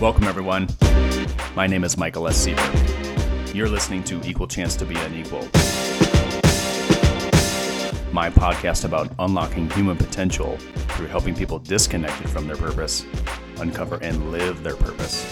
Welcome, everyone. My name is Michael S. Sieber. You're listening to Equal Chance to Be Unequal, my podcast about unlocking human potential through helping people disconnected from their purpose uncover and live their purpose.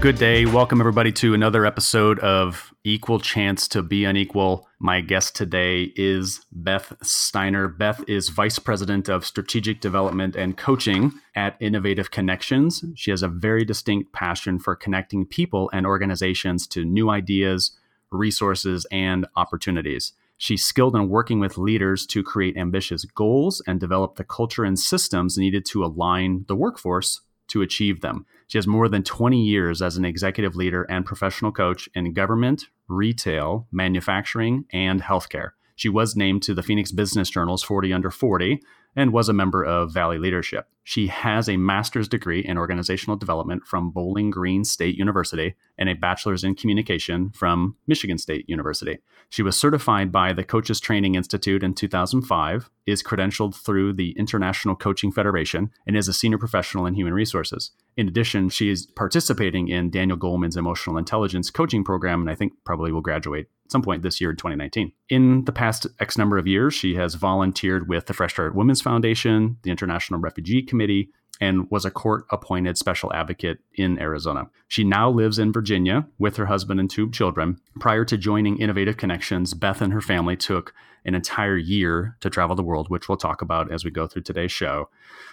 Good day. Welcome, everybody, to another episode of Equal Chance to Be Unequal. My guest today is Beth Steiner. Beth is Vice President of Strategic Development and Coaching at Innovative Connections. She has a very distinct passion for connecting people and organizations to new ideas, resources, and opportunities. She's skilled in working with leaders to create ambitious goals and develop the culture and systems needed to align the workforce to achieve them. She has more than 20 years as an executive leader and professional coach in government, retail, manufacturing, and healthcare. She was named to the Phoenix Business Journal's 40 Under 40 and was a member of Valley Leadership. She has a master's degree in organizational development from Bowling Green State University and a bachelor's in communication from Michigan State University. She was certified by the Coaches Training Institute in 2005, is credentialed through the International Coaching Federation, and is a senior professional in human resources. In addition, she is participating in Daniel Goleman's emotional intelligence coaching program, and I think probably will graduate some point this year in 2019. In the past X number of years, she has volunteered with the Fresh Start Women's Foundation, the International Refugee Committee, and was a court appointed special advocate in Arizona. She now lives in Virginia with her husband and two children. Prior to joining Innovative Connections, Beth and her family took an entire year to travel the world, which we'll talk about as we go through today's show.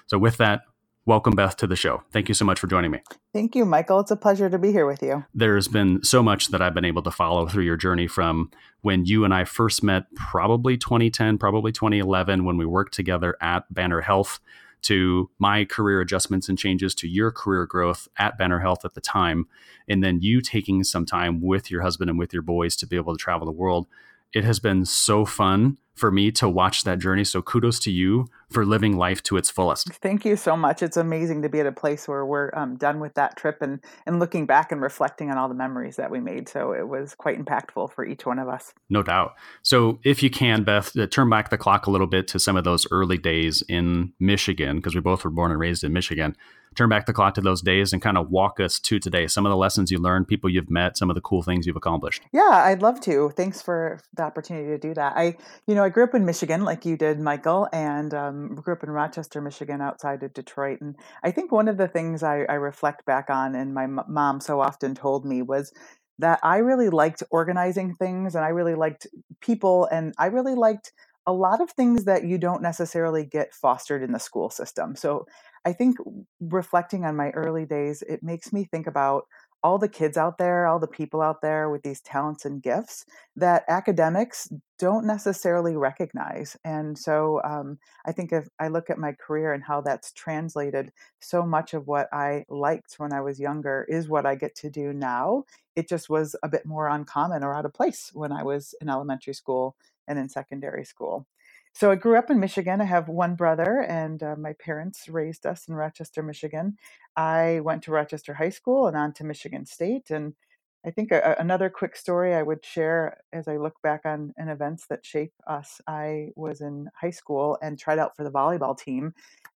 So, with that, welcome, Beth, to the show. Thank you so much for joining me. Thank you, Michael. It's a pleasure to be here with you. There's been so much that I've been able to follow through your journey from when you and I first met, probably 2010, probably 2011, when we worked together at Banner Health to my career adjustments and changes to your career growth at Banner Health at the time, and then you taking some time with your husband and with your boys to be able to travel the world. It has been so fun for me to watch that journey. So kudos to you for living life to its fullest. Thank you so much. It's amazing to be at a place where we're um, done with that trip and and looking back and reflecting on all the memories that we made. So it was quite impactful for each one of us. No doubt. So if you can, Beth, uh, turn back the clock a little bit to some of those early days in Michigan, because we both were born and raised in Michigan turn back the clock to those days and kind of walk us to today. Some of the lessons you learned, people you've met, some of the cool things you've accomplished. Yeah, I'd love to. Thanks for the opportunity to do that. I, you know, I grew up in Michigan, like you did, Michael, and um, grew up in Rochester, Michigan, outside of Detroit. And I think one of the things I, I reflect back on, and my mom so often told me, was that I really liked organizing things, and I really liked people, and I really liked a lot of things that you don't necessarily get fostered in the school system. So I think reflecting on my early days, it makes me think about all the kids out there, all the people out there with these talents and gifts that academics don't necessarily recognize. And so um, I think if I look at my career and how that's translated, so much of what I liked when I was younger is what I get to do now. It just was a bit more uncommon or out of place when I was in elementary school and in secondary school. So I grew up in Michigan. I have one brother, and uh, my parents raised us in Rochester, Michigan. I went to Rochester High School and on to Michigan State. And I think a, another quick story I would share as I look back on, on events that shape us. I was in high school and tried out for the volleyball team.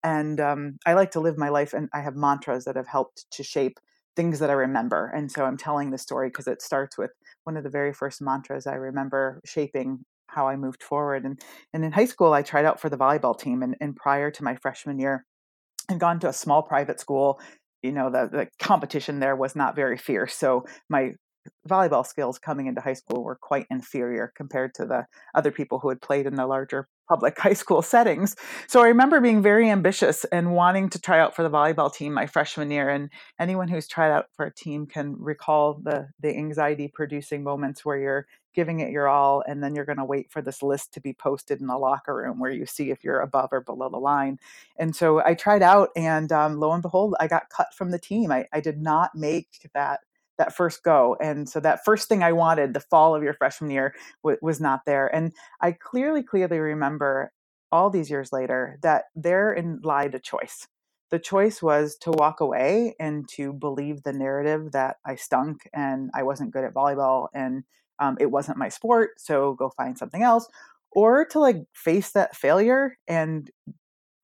And um, I like to live my life, and I have mantras that have helped to shape things that I remember. And so I'm telling the story because it starts with one of the very first mantras I remember shaping how I moved forward. And and in high school, I tried out for the volleyball team, and, and prior to my freshman year, I'd gone to a small private school. You know, the the competition there was not very fierce, so my volleyball skills coming into high school were quite inferior compared to the other people who had played in the larger public high school settings. So I remember being very ambitious and wanting to try out for the volleyball team my freshman year. And anyone who's tried out for a team can recall the the anxiety producing moments where you're giving it your all and then you're going to wait for this list to be posted in the locker room where you see if you're above or below the line and so i tried out and um, lo and behold i got cut from the team I, I did not make that that first go and so that first thing i wanted the fall of your freshman year w- was not there and i clearly clearly remember all these years later that therein lied a choice the choice was to walk away and to believe the narrative that i stunk and i wasn't good at volleyball and um, it wasn't my sport so go find something else or to like face that failure and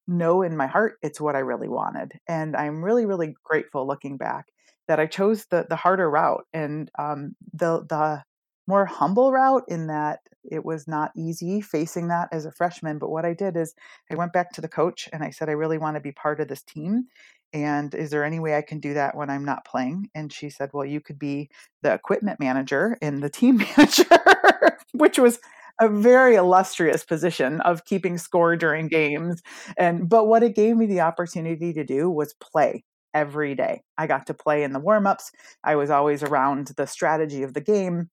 know in my heart it's what I really wanted. And I'm really, really grateful looking back that I chose the the harder route and um, the the more humble route in that it was not easy facing that as a freshman. But what I did is I went back to the coach and I said, I really want to be part of this team. And is there any way I can do that when I'm not playing? And she said, Well, you could be the equipment manager and the team manager, which was a very illustrious position of keeping score during games. And but what it gave me the opportunity to do was play every day. I got to play in the warm-ups. I was always around the strategy of the game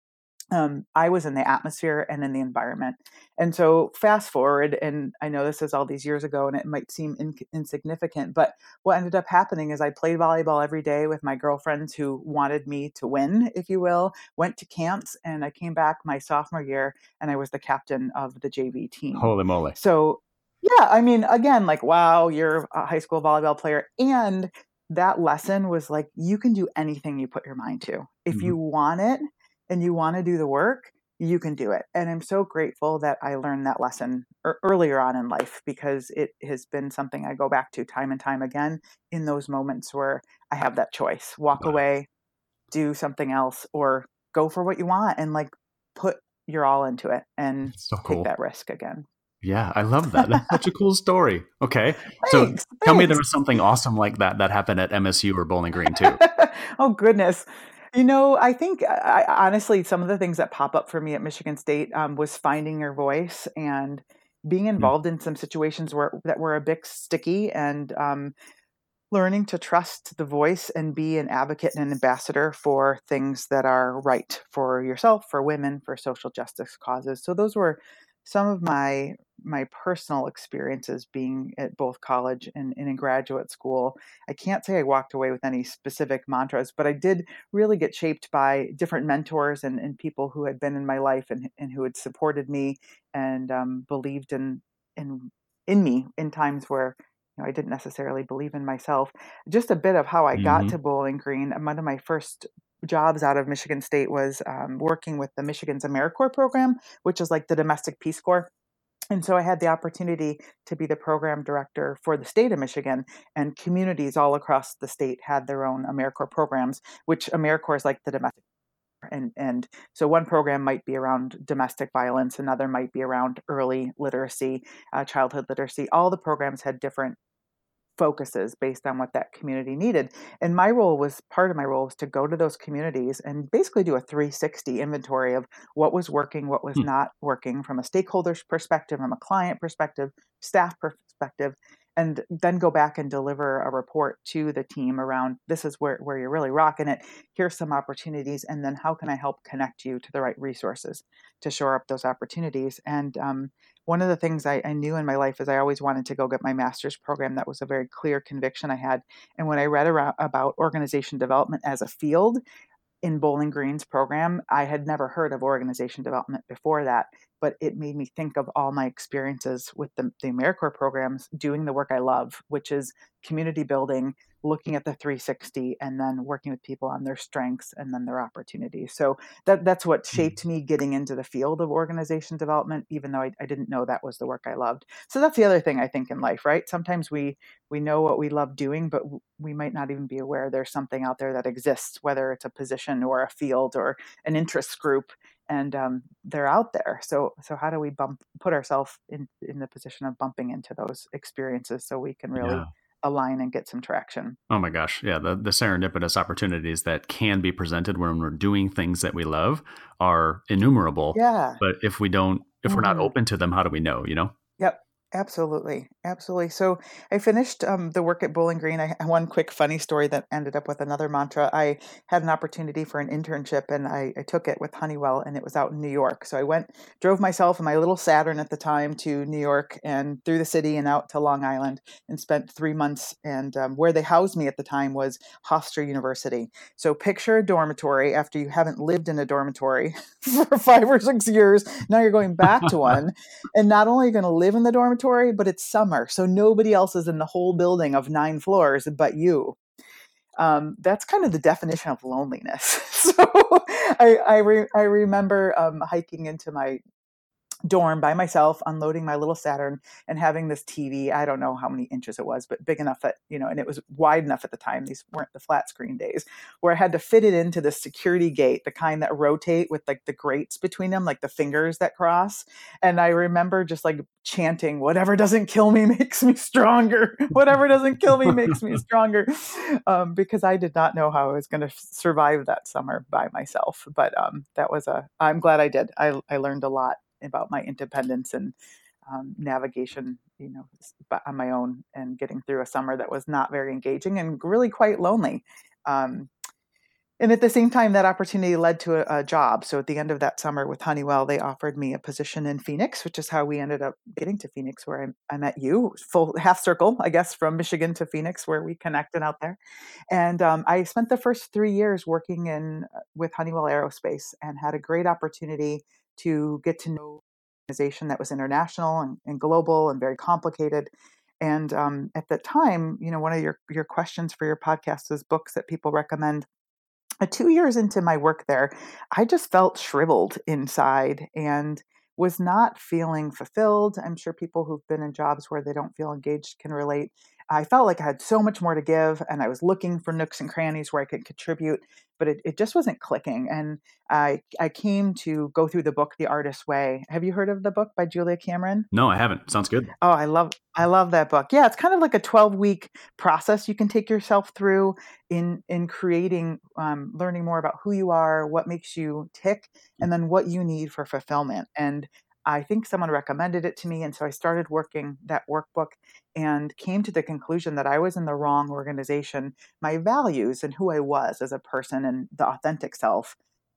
um, I was in the atmosphere and in the environment. And so, fast forward, and I know this is all these years ago and it might seem in- insignificant, but what ended up happening is I played volleyball every day with my girlfriends who wanted me to win, if you will, went to camps, and I came back my sophomore year and I was the captain of the JV team. Holy moly. So, yeah, I mean, again, like, wow, you're a high school volleyball player. And that lesson was like, you can do anything you put your mind to. If mm-hmm. you want it, and you want to do the work, you can do it. And I'm so grateful that I learned that lesson earlier on in life because it has been something I go back to time and time again in those moments where I have that choice walk wow. away, do something else, or go for what you want and like put your all into it and so cool. take that risk again. Yeah, I love that. That's such a cool story. Okay. Thanks, so thanks. tell me there was something awesome like that that happened at MSU or Bowling Green too. oh, goodness. You know, I think I, honestly, some of the things that pop up for me at Michigan State um, was finding your voice and being hmm. involved mm. in some situations where that were a bit sticky and um, learning to trust the voice and be an advocate and an ambassador for things that are right for yourself, for women, for social justice causes. So those were some of my my personal experiences being at both college and, and, in graduate school i can't say i walked away with any specific mantras but i did really get shaped by different mentors and, and people who had been in my life and, and who had supported me and um, believed in in in me in times where know, I didn't necessarily believe in myself. Just a bit of how I mm-hmm. got to Bowling Green. One of my first jobs out of Michigan State was um, working with the Michigan's AmeriCorps program, which is like the domestic Peace Corps. And so I had the opportunity to be the program director for the state of Michigan, and communities all across the state had their own AmeriCorps programs, which AmeriCorps is like the domestic. And and so one program might be around domestic violence, another might be around early literacy, uh, childhood literacy. All the programs had different focuses based on what that community needed. And my role was part of my role was to go to those communities and basically do a 360 inventory of what was working, what was hmm. not working from a stakeholder's perspective, from a client perspective, staff perspective, and then go back and deliver a report to the team around this is where, where you're really rocking it. Here's some opportunities, and then how can I help connect you to the right resources to shore up those opportunities? And um, one of the things I, I, knew in my life is I always wanted to go get my master's program. That was a very clear conviction I had. And when I read around, about organization development as a field, in Bowling Green's program. I had never heard of organization development before that, but it made me think of all my experiences with the, the AmeriCorps programs doing the work I love, which is community building, looking at the 360 and then working with people on their strengths and then their opportunities. So that that's what mm-hmm. shaped me getting into the field of organization development, even though I, I didn't know that was the work I loved. So that's the other thing I think in life, right? Sometimes we we know what we love doing, but we might not even be aware there's something out there that exists, whether it's a position or a field or an interest group and um, they're out there. So so how do we bump put ourselves in in the position of bumping into those experiences so we can really yeah align and get some traction. Oh my gosh. Yeah. The, the serendipitous opportunities that can be presented when we're doing things that we love are innumerable. Yeah. But if we don't, if mm-hmm. we're not mm-hmm. open to them, how do we know, you know? Yep. Absolutely, absolutely. So I finished um, the work at Bowling Green. I one quick funny story that ended up with another mantra. I had an opportunity for an internship, and I, I, took it with Honeywell, and it was out in New York. So I went, drove myself and my little Saturn at the time to New York and through the city and out to Long Island, and spent three months. And um, where they housed me at the time was Hofstra University. So picture a dormitory after you haven't lived in a dormitory for five or six years. Now you're going back to one, and not only are you going to live in the dormitory but it's summer, so nobody else is in the whole building of nine floors but you. Um, that's kind of the definition of loneliness. so I I, re- I remember um, hiking into my dorm by myself unloading my little saturn and having this tv i don't know how many inches it was but big enough that you know and it was wide enough at the time these weren't the flat screen days where i had to fit it into the security gate the kind that rotate with like the grates between them like the fingers that cross and i remember just like chanting whatever doesn't kill me makes me stronger. Whatever doesn't kill me makes me stronger. Um, because i did not know how i was going to survive that summer by myself but um, that was a i'm glad i did. I, I learned a lot about my independence and um, navigation, you know, on my own and getting through a summer that was not very engaging and really quite lonely. Um, and at the same time, that opportunity led to a, a, job. So at the end of that summer with Honeywell, they offered me a position in Phoenix, which is how we ended up getting to Phoenix, where I, I met you, full half circle, I guess, from Michigan to Phoenix, where we connected out there. And um, I spent the first three years working in uh, with Honeywell Aerospace and had a great opportunity to get to know an organization that was international and, and global and very complicated. And um, at the time, you know, one of your your questions for your podcast is books that people recommend. Uh, two years into my work there, I just felt shriveled inside and was not feeling fulfilled. I'm sure people who've been in jobs where they don't feel engaged can relate. I felt like I had so much more to give, and I was looking for nooks and crannies where I could contribute, but it, it just wasn't clicking. And I I came to go through the book The Artist's Way. Have you heard of the book by Julia Cameron? No, I haven't. Sounds good. Oh, I love I love that book. Yeah, it's kind of like a 12 week process you can take yourself through in in creating, um, learning more about who you are, what makes you tick, and then what you need for fulfillment. And I think someone recommended it to me. And so I started working that workbook and came to the conclusion that I was in the wrong organization. My values and who I was as a person and the authentic self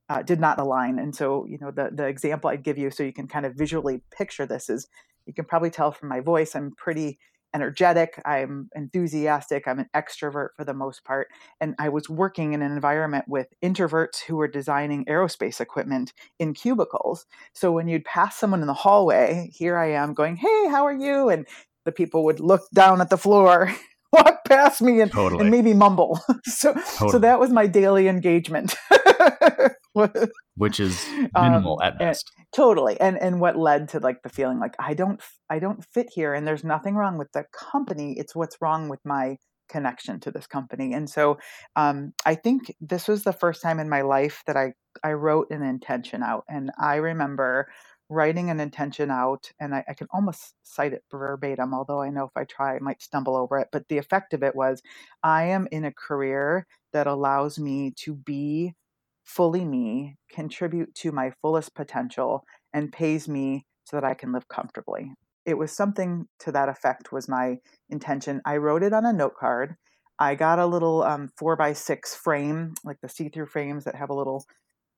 uh, did not align. And so, you know, the, the example I'd give you so you can kind of visually picture this is you can probably tell from my voice, I'm pretty energetic, I'm enthusiastic, I'm an extrovert for the most part. And I was working in an environment with introverts who were designing aerospace equipment in cubicles. So when you'd pass someone in the hallway, here I am going, Hey, how are you? And the people would look down at the floor. walk past me and, totally. and maybe mumble. so, totally. so that was my daily engagement. which is minimal um, at best. And, totally. And and what led to like the feeling like I don't I don't fit here and there's nothing wrong with the company. It's what's wrong with my connection to this company. And so um, I think this was the first time in my life that I I wrote an intention out. And I remember writing an intention out, and I, I, can almost cite it verbatim, although I know if I try, I might stumble over it. But the effect of it was I am in a career that allows me to be fully me, contribute to my fullest potential, and pays me so that I can live comfortably. It was something to that effect, was my intention. I wrote it on a note card. I got a little um, four by six frame, like the see through frames that have a little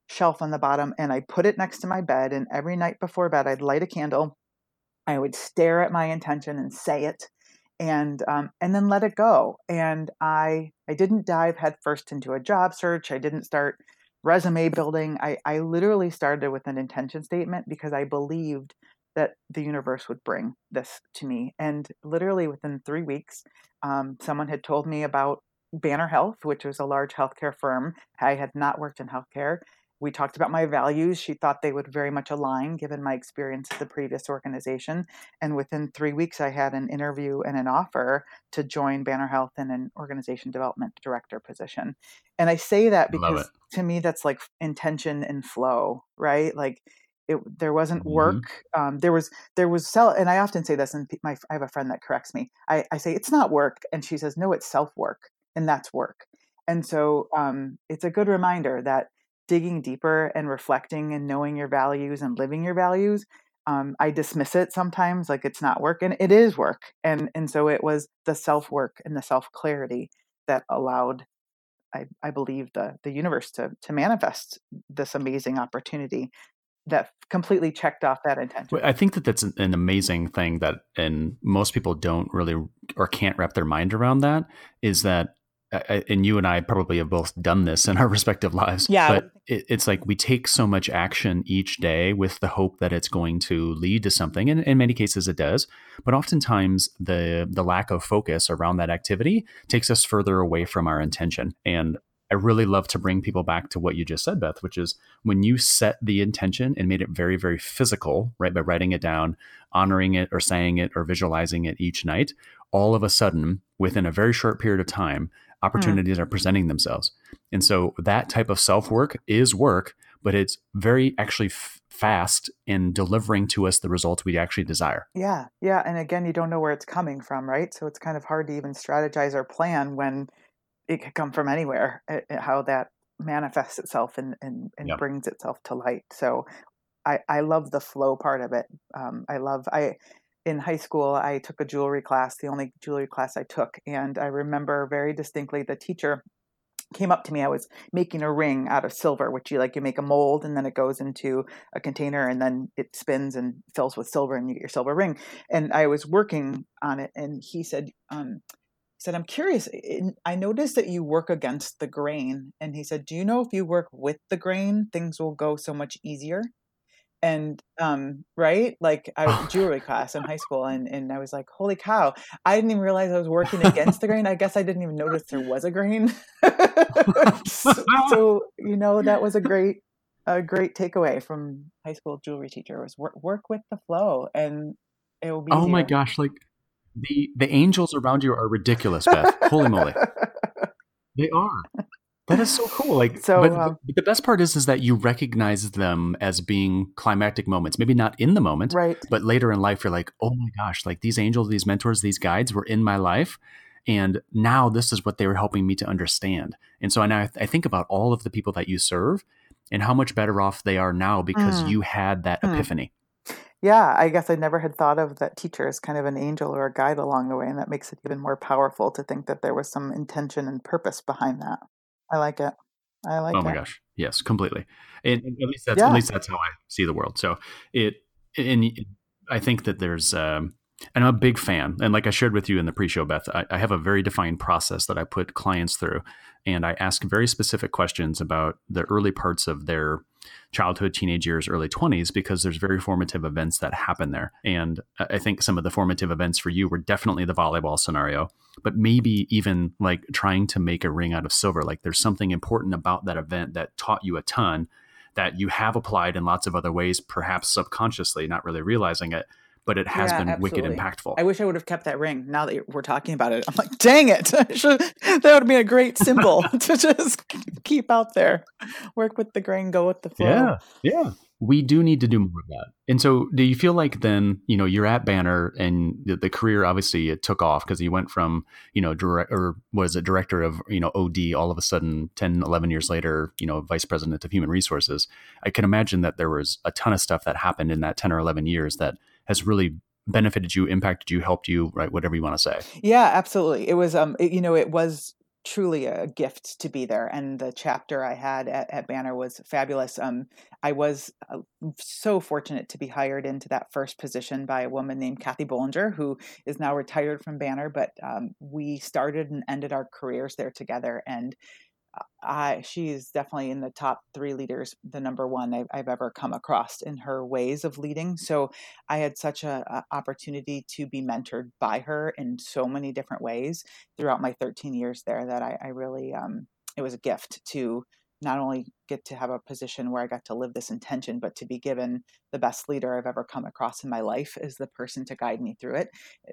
shelf on the bottom, and I put it next to my bed. And every night before bed, I'd light a candle. I would stare at my intention and say it and um, and then let it go and i i didn't dive headfirst into a job search i didn't start resume building. I, I literally started with an intention statement because I believed that the universe would bring this to me. And literally within three weeks, um, someone had told me about Banner Health, which was a large healthcare firm. I had not worked in healthcare we talked about my values. She thought they would very much align given my experience at the previous organization. And within three weeks, I had an interview and an offer to join Banner Health in an organization development director position. And I say that because to me, that's like intention and flow, right? Like, it, there wasn't mm-hmm. work. Mm-hmm. Um, there was there was sell, and I often say this, and my I have a friend that corrects me. I, I say it's not work, and she says no, it's self work, and that's work. And so um, it's a good reminder that digging deeper and reflecting and knowing your values and living your values um, i dismiss it sometimes like it's not work and it is work and and so it was the self work and the self clarity that allowed I, I believe the the universe to to manifest this amazing opportunity that completely checked off that intention. I think that that's an amazing thing that, and most people don't really or can't wrap their mind around that. Is that and you and I probably have both done this in our respective lives. Yeah. But it, it's like we take so much action each day with the hope that it's going to lead to something. And in many cases it does. But oftentimes the the lack of focus around that activity takes us further away from our intention. And I I really love to bring people back to what you just said, Beth, which is when you set the intention and made it very, very physical, right, by writing it down, honoring it or saying it or visualizing it each night, all of a sudden, within a very short period of time, opportunities mm. are presenting themselves. And so that type of self work is work, but it's very actually f- fast in delivering to us the results we actually desire. Yeah. Yeah. And again, you don't know where it's coming from, right? So it's kind of hard to even strategize or plan when it could come from anywhere, how that manifests itself and, and, and yep. brings itself to light. So I, I love the flow part of it. Um, I love, I, in high school, I took a jewelry class, the only jewelry class I took. And I remember very distinctly the teacher came up to me. I was making a ring out of silver, which you like, you make a mold and then it goes into a container and then it spins and fills with silver and you get your silver ring. And I was working on it. And he said, um, said, I'm curious. I noticed that you work against the grain. And he said, Do you know if you work with the grain, things will go so much easier? And um, right, like I was jewelry class in high school, and, and I was like, "Holy cow!" I didn't even realize I was working against the grain. I guess I didn't even notice there was a grain. so, so, you know, that was a great, a great takeaway from high school jewelry teacher was work, work with the flow, and it will be. Oh my gosh! Like the the angels around you are ridiculous, Beth. Holy moly, they are. That is so cool. Like, so, but, um, but, the best part is, is that you recognize them as being climactic moments. Maybe not in the moment, right? But later in life, you're like, oh my gosh, like these angels, these mentors, these guides were in my life, and now this is what they were helping me to understand. And so now I, th- I think about all of the people that you serve, and how much better off they are now because mm. you had that mm. epiphany. Yeah, I guess I never had thought of that teacher as kind of an angel or a guide along the way, and that makes it even more powerful to think that there was some intention and purpose behind that. I like it. I like. It. Oh my it. gosh, yes, completely. And, and at least that's yeah. at least that's how I see the world. So it and I think that there's. Um, and I'm a big fan. And like I shared with you in the pre-show, Beth, I, I have a very defined process that I put clients through, and I ask very specific questions about the early parts of their childhood, teenage years, early 20s, because there's very formative events that happen there. And I think some of the formative events for you were definitely the volleyball scenario, but maybe even like trying to make a ring out of silver. Like there's something important about that event that taught you a ton that you have applied in lots of other ways, perhaps subconsciously, not really realizing it but it has yeah, been absolutely. wicked impactful. I wish I would have kept that ring. Now that we're talking about it, I'm like, dang it! That would be a great symbol to just keep out there. Work with the grain, go with the flow. Yeah, yeah. We do need to do more of that. And so, do you feel like then you know you're at Banner and the, the career obviously it took off because you went from you know direct or was it director of you know OD all of a sudden 10, 11 years later you know vice president of human resources. I can imagine that there was a ton of stuff that happened in that ten or eleven years that has really benefited you, impacted you, helped you, right? Whatever you want to say. Yeah, absolutely. It was, um, it, you know, it was truly a gift to be there and the chapter i had at, at banner was fabulous um, i was uh, so fortunate to be hired into that first position by a woman named kathy bollinger who is now retired from banner but um, we started and ended our careers there together and I, she is definitely in the top three leaders, the number one I've, I've, ever come across in her ways of leading. So I had such a, a, opportunity to be mentored by her in so many different ways throughout my 13 years there that I, I really, um, it was a gift to not only get to have a position where I got to live this intention, but to be given the best leader I've ever come across in my life as the person to guide me through it.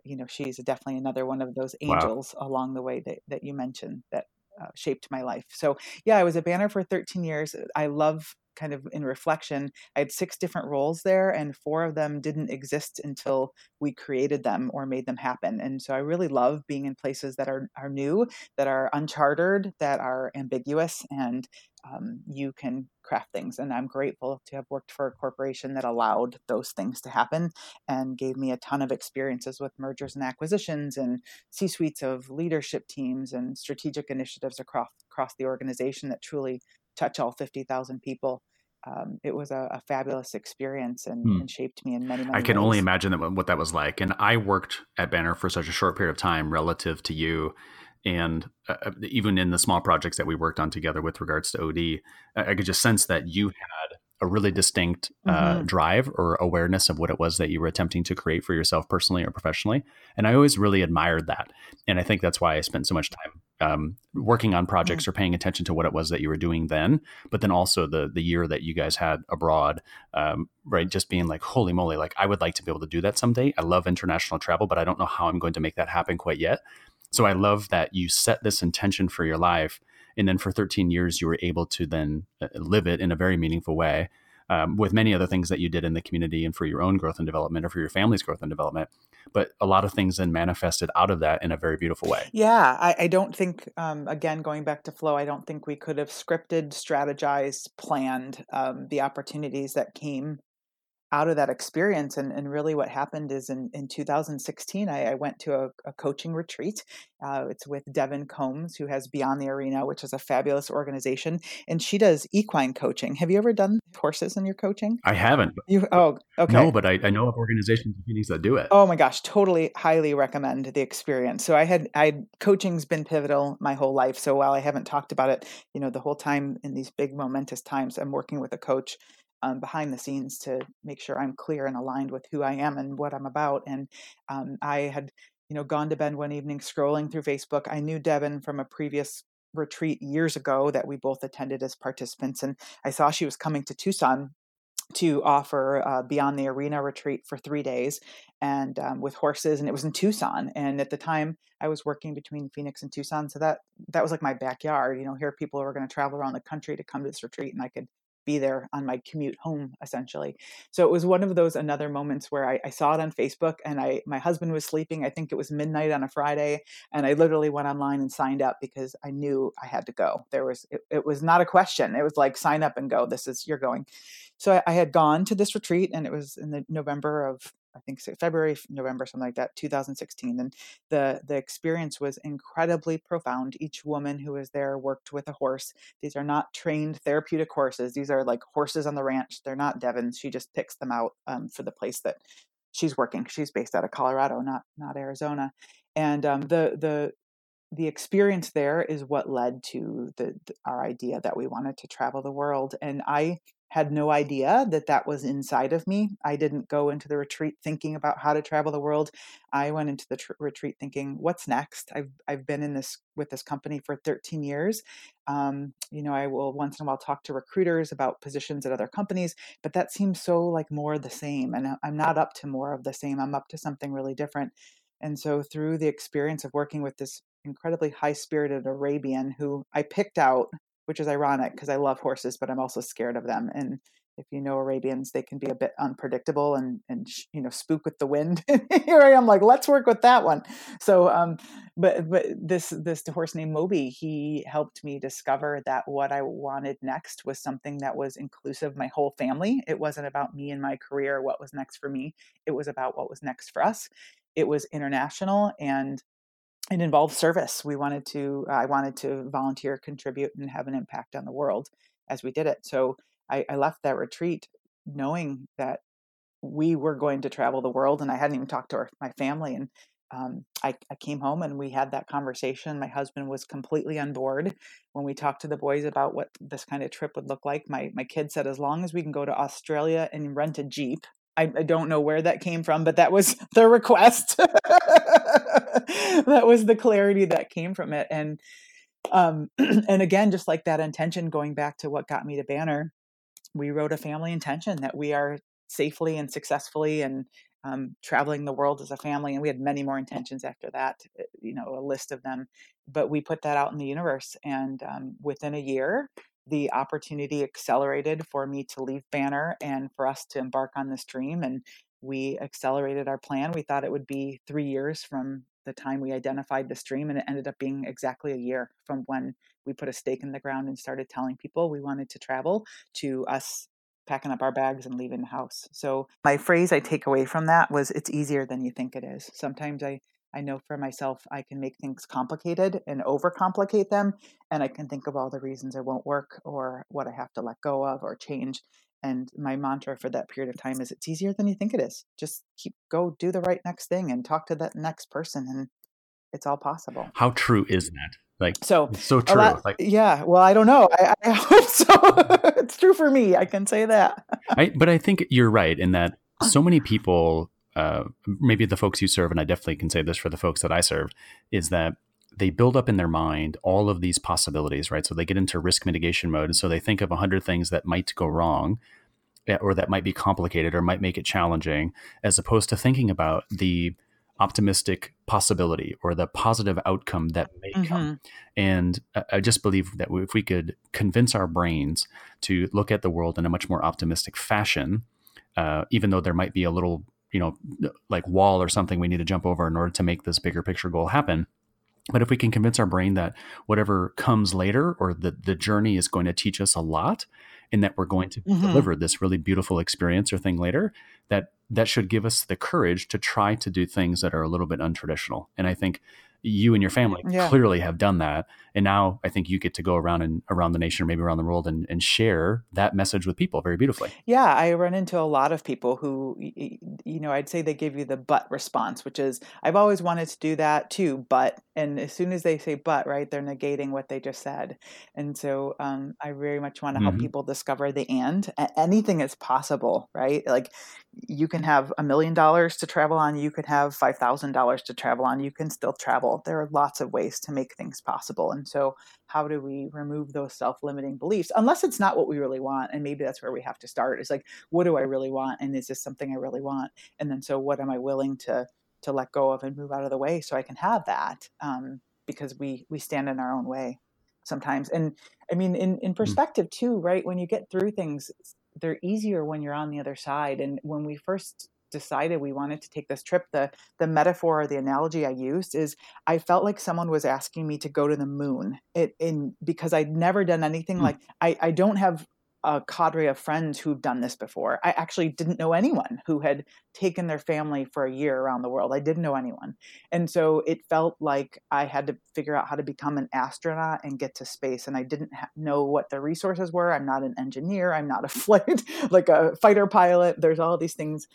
You know, she's definitely another one of those angels wow. along the way that, that you mentioned that uh, shaped my life. So yeah, I was a banner for 13 years. I love kind of in reflection, I had six different roles there, and four of them didn't exist until we created them or made them happen. And so I really love being in places that are are new, that are uncharted, that are ambiguous, and um, you can craft things. And I'm grateful to have worked for a corporation that allowed those things to happen and gave me a ton of experiences with mergers and acquisitions and C suites of leadership teams and strategic initiatives across across the organization that truly touch all 50,000 people. Um, it was a, a, fabulous experience and, hmm. and, shaped me in many, many ways. I can ways. only imagine that what that was like. And I worked at Banner for such a short period of time relative to you and uh, uh, even in the small projects that we worked on together with regards to OD, I, I could just sense that you had a really distinct uh, mm-hmm. drive or awareness of what it was that you were attempting to create for yourself personally or professionally. And I always really admired that. And I think that's why I spent so much time um, working on projects mm-hmm. or paying attention to what it was that you were doing then, but then also the the year that you guys had abroad, um, right? Just being like, holy moly, like I would like to be able to do that someday. I love international travel, but I don't know how I'm going to make that happen quite yet. So I love that you set this intention for your life, and then for 13 years you were able to then uh, live it in a very meaningful way. Um, with many other things that you did in the community and for your own growth and development or for your family's growth and development but a lot of things then manifested out of that in a very beautiful way. Yeah, I, I don't think, um, again, going back to flow, I don't think we could have scripted, strategized, planned um, the opportunities that came out of that experience and, and really what happened is in, in 2016 I, I went to a, a coaching retreat uh, it's with devon combs who has beyond the arena which is a fabulous organization and she does equine coaching. Have you ever done horses in your coaching? I haven't you oh okay. no but i, I know of organizations and that do it. Oh my gosh totally highly recommend the experience. So i had i coaching's been pivotal my whole life so while i haven't talked about it you know the whole time in these big momentous times i'm working with a coach um, behind the scenes to make sure I'm clear and aligned with who I am and what I'm about. And um, I had, you know, gone to bed one evening scrolling through Facebook. I knew Devon from a previous retreat years ago that we both attended as participants, and I saw she was coming to Tucson to offer uh, Beyond the Arena retreat for three days and um, with horses and it was in Tucson and at the time I was working between Phoenix and Tucson so that that was like my backyard you know here people were going to travel around the country to come to this retreat and I could be there on my commute home essentially. So it was one of those another moments where I, I, saw it on facebook and i my husband was sleeping i think it was midnight on a friday and i literally went online and signed up because i knew i had to go. There was it, it was not a question it was like sign up and go this is you're going. So I, I had gone to this retreat and it was in the november of I think February, November, something like that, 2016. And the the experience was incredibly profound. Each woman who was there worked with a horse. These are not trained therapeutic horses. These are like horses on the ranch. They're not Devon's. She just picks them out um, for the place that she's working. She's based out of Colorado, not not Arizona. And um, the the the experience there is what led to the, the, our idea that we wanted to travel the world. And I had no idea that that was inside of me. I didn't go into the retreat thinking about how to travel the world. I went into the tr- retreat thinking, "What's next?" I've I've been in this with this company for 13 years. Um, you know, I will once in a while talk to recruiters about positions at other companies, but that seems so like more of the same, and I'm not up to more of the same. I'm up to something really different. And so, through the experience of working with this incredibly high spirited Arabian who I picked out which is ironic because I love horses, but I'm also scared of them. And if you know Arabians, they can be a bit unpredictable and and you know spook with the wind. Here I am, like let's work with that one. So, um, but but this this horse named Moby, he helped me discover that what I wanted next was something that was inclusive my whole family. It wasn't about me and my career, what was next for me. It was about what was next for us. It was international and it involved service. We wanted to, I wanted to volunteer, contribute, and have an impact on the world as we did it. So I, I left that retreat knowing that we were going to travel the world, and I hadn't even talked to our, my family. And um, I, I, came home and we had that conversation. My husband was completely on board when we talked to the boys about what this kind of trip would look like. My my kid said, as long as we can go to Australia and rent a jeep, I, I, don't know where that came from, but that was the request. that was the clarity that came from it. And um, and again, just like that intention, going back to what got me to Banner, we wrote a family intention that we are safely and successfully and um, traveling the world as a family. And we had many more intentions after that, eh, you know, a list of them. But we put that out in the universe. And um, within a year, the opportunity accelerated for me to leave Banner and for us to embark on this dream. And we accelerated our plan. We thought it would be three years from the time we identified the stream, and it ended up being exactly a year from when we put a stake in the ground and started telling people we wanted to travel to us packing up our bags and leaving the house. So, my phrase I take away from that was it's easier than you think it is. Sometimes I I know for myself, I can make things complicated and overcomplicate them. And I can think of all the reasons it won't work or what I have to let go of or change. And my mantra for that period of time is it's easier than you think it is. Just keep go do the right next thing and talk to that next person and it's all possible. How true is that? Like so, so true. Lot, like, yeah. Well, I don't know. I, I hope so. it's true for me. I can say that. I, but I think you're right in that so many people uh, maybe the folks you serve, and I definitely can say this for the folks that I serve, is that they build up in their mind all of these possibilities, right? So they get into risk mitigation mode. And so they think of a hundred things that might go wrong eh, or that might be complicated or might make it challenging, as opposed to thinking about the optimistic possibility or the positive outcome that may mm-hmm. come. And I just believe that if we could convince our brains to look at the world in a much more optimistic fashion, uh, even though there might be a little, you know, like wall or something we need to jump over in order to make this bigger picture goal happen. But if we can convince our brain that whatever comes later or the, the journey is going to teach us a lot and that we're going to mm-hmm. deliver this really beautiful experience or thing later, that that should give us the courage to try to do things that are a little bit untraditional. And I think you and your family yeah. clearly have done that and now i think you get to go around and around the nation or maybe around the world and, and share that message with people very beautifully yeah i run into a lot of people who you know i'd say they give you the but response which is i've always wanted to do that too but and as soon as they say but right they're negating what they just said and so um, i very much want to help mm-hmm. people discover the and anything is possible right like you can have a million dollars to travel on you could have five thousand dollars to travel on you can still travel there are lots of ways to make things possible and so how do we remove those self-limiting beliefs unless it's not what we really want and maybe that's where we have to start is like what do i really want and is this something i really want and then so what am i willing to to let go of and move out of the way so i can have that um, because we we stand in our own way sometimes and i mean in in mm. perspective too right when you get through things they're easier when you're on the other side. And when we first decided we wanted to take this trip, the the metaphor or the analogy I used is I felt like someone was asking me to go to the moon. It in because I'd never done anything mm. like I, I don't have a cadre of friends who've done this before. I actually didn't know anyone who had taken their family for a year around the world. I didn't know anyone. And so it felt like I had to figure out how to become an astronaut and get to space. And I didn't ha- know what the resources were. I'm not an engineer. I'm not a flight, like a fighter pilot. There's all these things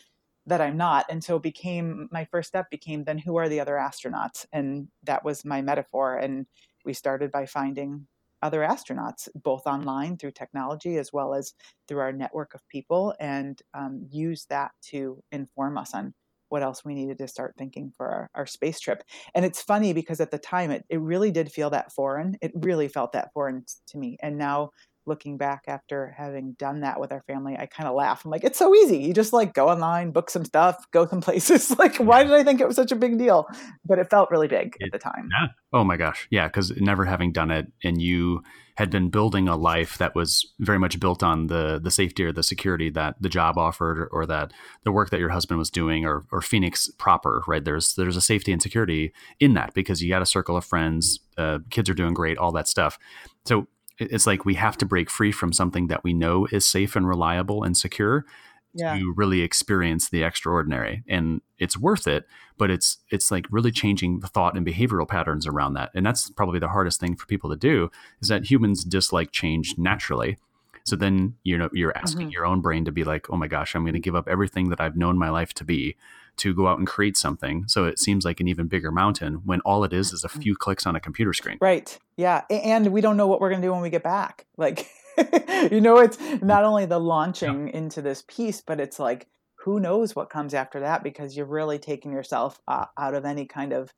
that I'm not. And so became my first step became then who are the other astronauts? And that was my metaphor. And we started by finding other astronauts, both online through technology as well as through our network of people, and um, use that to inform us on what else we needed to start thinking for our, our, space trip. And it's funny because at the time it, it really did feel that foreign. It really felt that foreign to me. And now looking back after having done that with our family, I kind of laugh. I'm like, it's so easy. You just like go online, book some stuff, go some places. like, why did I think it was such a big deal? But it felt really big at the time. Yeah. Oh my gosh. Yeah. Cause never having done it and you had been building a life that was very much built on the the safety or the security that the job offered or, or that the work that your husband was doing or, or Phoenix proper, right? There's there's a safety and security in that because you got a circle of friends, uh, kids are doing great, all that stuff. So it's like we have to break free from something that we know is safe and reliable and secure yeah. to really experience the extraordinary and it's worth it but it's it's like really changing the thought and behavioral patterns around that and that's probably the hardest thing for people to do is that humans dislike change naturally so then you know you're asking mm-hmm. your own brain to be like oh my gosh i'm going to give up everything that i've known my life to be to go out and create something. So it seems like an even bigger mountain when all it is is a mm. few clicks on a computer screen. Right. Yeah. And we don't know what we're going to do when we get back. Like, you know, it's not only the launching yeah. into this piece, but it's like, who knows what comes after that because you're really taking yourself uh, out of any kind of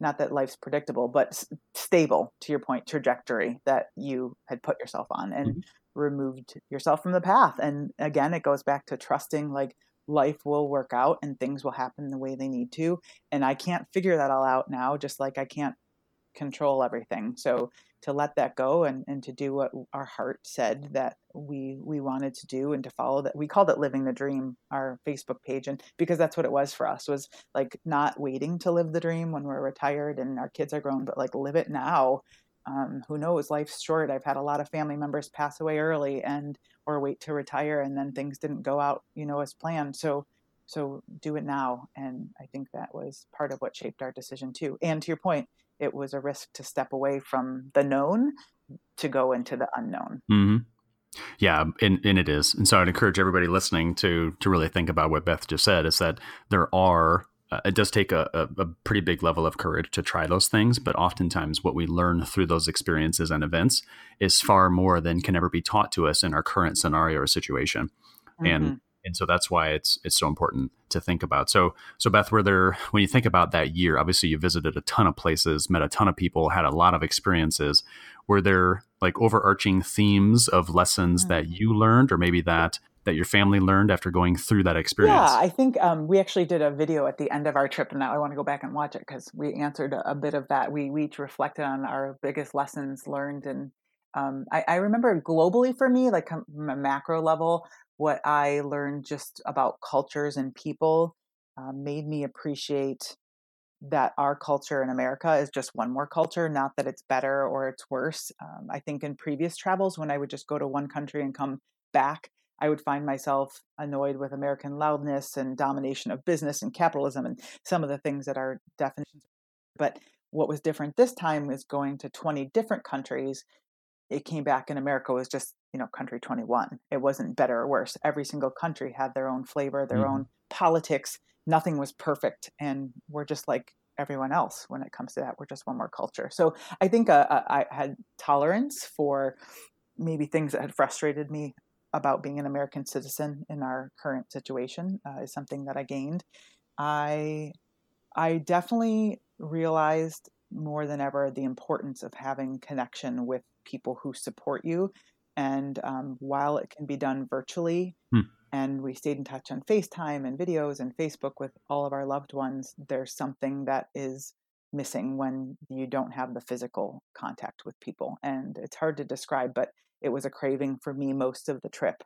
not that life's predictable but s- stable to your point trajectory that you had put yourself on and mm-hmm. removed yourself from the path and again it goes back to trusting like life will work out and things will happen the way they need to. And I can't figure that all out now, just like I can't control everything. So to let that go and, and to do what our heart said that we we wanted to do and to follow that we called it living the dream our facebook page and because that's what it was for us was like not waiting to live the dream when we're retired and our kids are grown but like live it now um, who knows life's short. I've had a lot of family members pass away early and or wait to retire and then things didn't go out you know as planned. So so do it now and i think that was part of what shaped our decision too. And to your point it was a risk to step away from the known to go into the unknown. Mm-hmm. yeah and, and it is. And so i'd encourage everybody listening to to really think about what beth just said is that there are uh, it does take a, a, a, pretty big level of courage to try those things, but oftentimes what we learn through those experiences and events is far more than can ever be taught to us in our current scenario or situation. Mm-hmm. And and so that's why it's it's so important to think about. So so Beth, were there when you think about that year? Obviously, you visited a ton of places, met a ton of people, had a lot of experiences. Were there like overarching themes of lessons mm. that you learned, or maybe that that your family learned after going through that experience? Yeah, I think um, we actually did a video at the end of our trip, and now I want to go back and watch it because we answered a, a, bit of that. We, we each reflected on our biggest lessons learned, and um, I, I, remember globally for me, like from a macro level, what I learned just about cultures and people uh, made me appreciate that our culture in America is just one more culture, not that it's better or it's worse. Um, I think in previous travels, when I would just go to one country and come back, I would find myself annoyed with American loudness and domination of business and capitalism and some of the things that are definitions. But what was different this time was going to 20 different countries it came back in America was just, you know, country 21. It wasn't better or worse. Every single country had their own flavor, their mm-hmm. own politics. Nothing was perfect. And we're just like everyone else when it comes to that. We're just one more culture. So I think uh, I had tolerance for maybe things that had frustrated me about being an American citizen in our current situation uh, is something that I gained. I I definitely realized more than ever the importance of having connection with people who support you. And um, while it can be done virtually, hmm. and we stayed in touch on FaceTime and videos and Facebook with all of our loved ones, there's something that is missing when you don't have the physical contact with people. And it's hard to describe, but it was a craving for me most of the trip.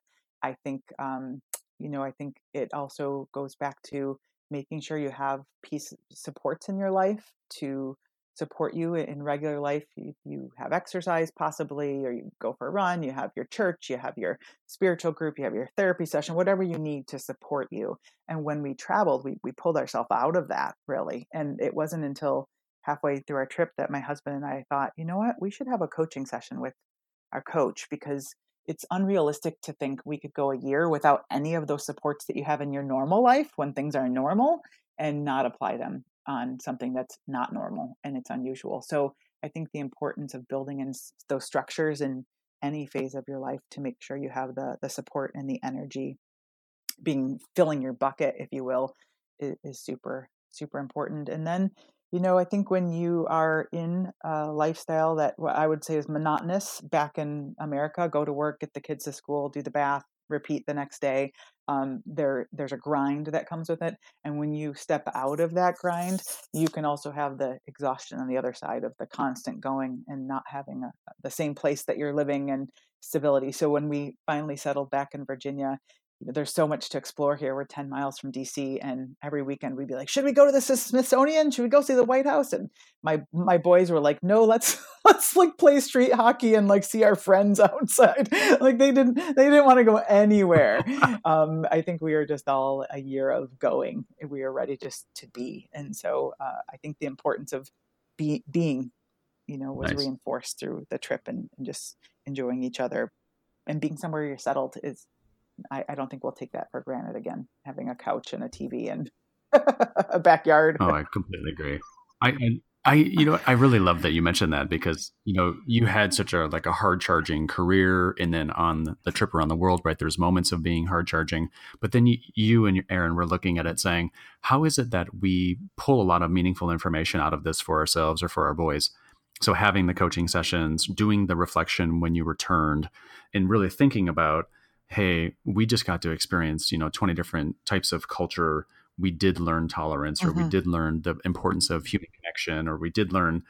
I think, um, you know, I think it also goes back to making sure you have peace supports in your life to support you in regular life. You, you have exercise possibly, or you go for a run, you have your church, you have your spiritual group, you have your therapy session, whatever you need to support you. And when we traveled, we, we pulled ourselves out of that really. And it wasn't until halfway through our trip that my husband and I thought, you know what, we should have a coaching session with our coach because it's unrealistic to think we could go a year without any of those supports that you have in your normal life when things are normal and not apply them on something that's not normal and it's unusual. So I think the importance of building in those structures in any phase of your life to make sure you have the the support and the energy being filling your bucket, if you will, is, is super super important. And then you know, I think when you are in a lifestyle that what I would say is monotonous back in America, go to work, get the kids to school, do the bath, repeat the next day. Um, there, there's a grind that comes with it, and when you step out of that grind, you can also have the exhaustion on the other side of the constant going and not having a, the same place that you're living and stability. So when we finally settled back in Virginia, there's so much to explore here. We're 10 miles from DC and every weekend we'd be like, should we go to the Smithsonian? Should we go see the White House? And my my boys were like, no, let's let's like play street hockey and like see our friends outside. like they didn't they didn't want to go anywhere. um, I think we were just all a year of going. We were ready just to be. And so uh, I think the importance of be, being, you know, was nice. reinforced through the trip and, and just enjoying each other and being somewhere you're settled is I, I, don't think we'll take that for granted again. Having a couch and a TV and a backyard. Oh, I completely agree. I, I, I, you know, I really love that you mentioned that because you know you had such a like a hard charging career, and then on the trip around the world, right? There's moments of being hard charging, but then you, you and Aaron were looking at it, saying, "How is it that we pull a lot of meaningful information out of this for ourselves or for our boys?" So having the coaching sessions, doing the reflection when you returned, and really thinking about hey, we just got to experience, you know, 20 different types of culture. We did learn tolerance, or mm-hmm. we did learn the importance of human connection, or we did learn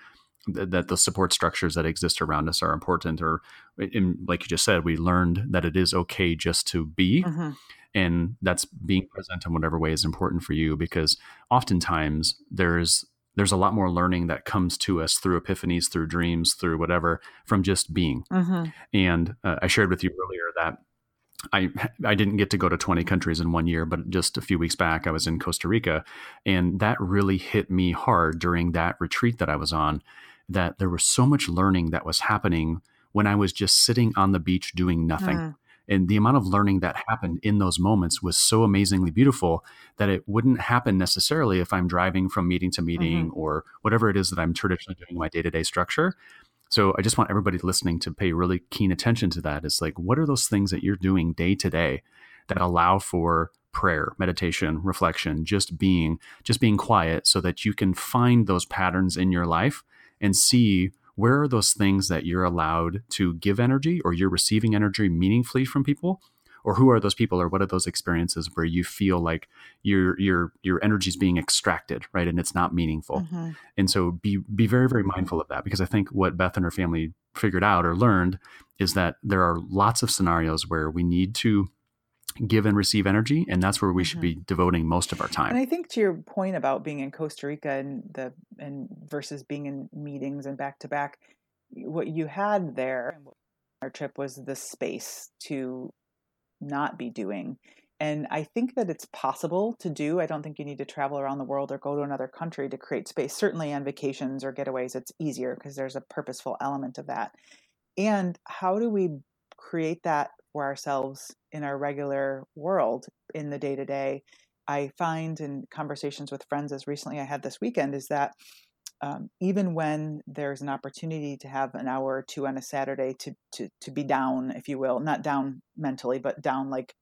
th- that the support structures that exist around us are important. Or, in, like you just said, we learned that it is okay just to be. Mm-hmm. And that's being present in whatever way is important for you, because oftentimes there's there's a lot more learning that comes to us through epiphanies, through dreams, through whatever, from just being. Mm-hmm. And uh, I shared with you earlier that I I didn't get to go to 20 countries in one year, but just a few weeks back I was in Costa Rica and that really hit me hard during that retreat that I was on that there was so much learning that was happening when I was just sitting on the beach doing nothing. Mm. And the amount of learning that happened in those moments was so amazingly beautiful that it wouldn't happen necessarily if I'm driving from meeting to meeting mm-hmm. or whatever it is that I'm traditionally doing in my day to day structure. So I just want everybody listening to pay really keen attention to that. It's like, what are those things that you're doing day to day that allow for prayer, meditation, reflection, just being, just being quiet so that you can find those patterns in your life and see where are those things that you're allowed to give energy or you're receiving energy meaningfully from people or who are those people or what are those experiences where you feel like your your your energy is being extracted right and it's not meaningful mm-hmm. and so be be very very mindful of that because i think what beth and her family figured out or learned is that there are lots of scenarios where we need to give and receive energy and that's where we mm-hmm. should be devoting most of our time and i think to your point about being in costa rica and the and versus being in meetings and back to back what you had there our trip was the space to not be doing and i think that it's possible to do i don't think you need to travel around the world or go to another country to create space certainly on vacations or getaways it's easier because there's a purposeful element of that and how do we create that for ourselves in our regular world in the day to day. I find in conversations with friends as recently I had this weekend is that um, even when there's an opportunity to have an hour or two on a Saturday to to to be down, if you will, not down mentally, but down like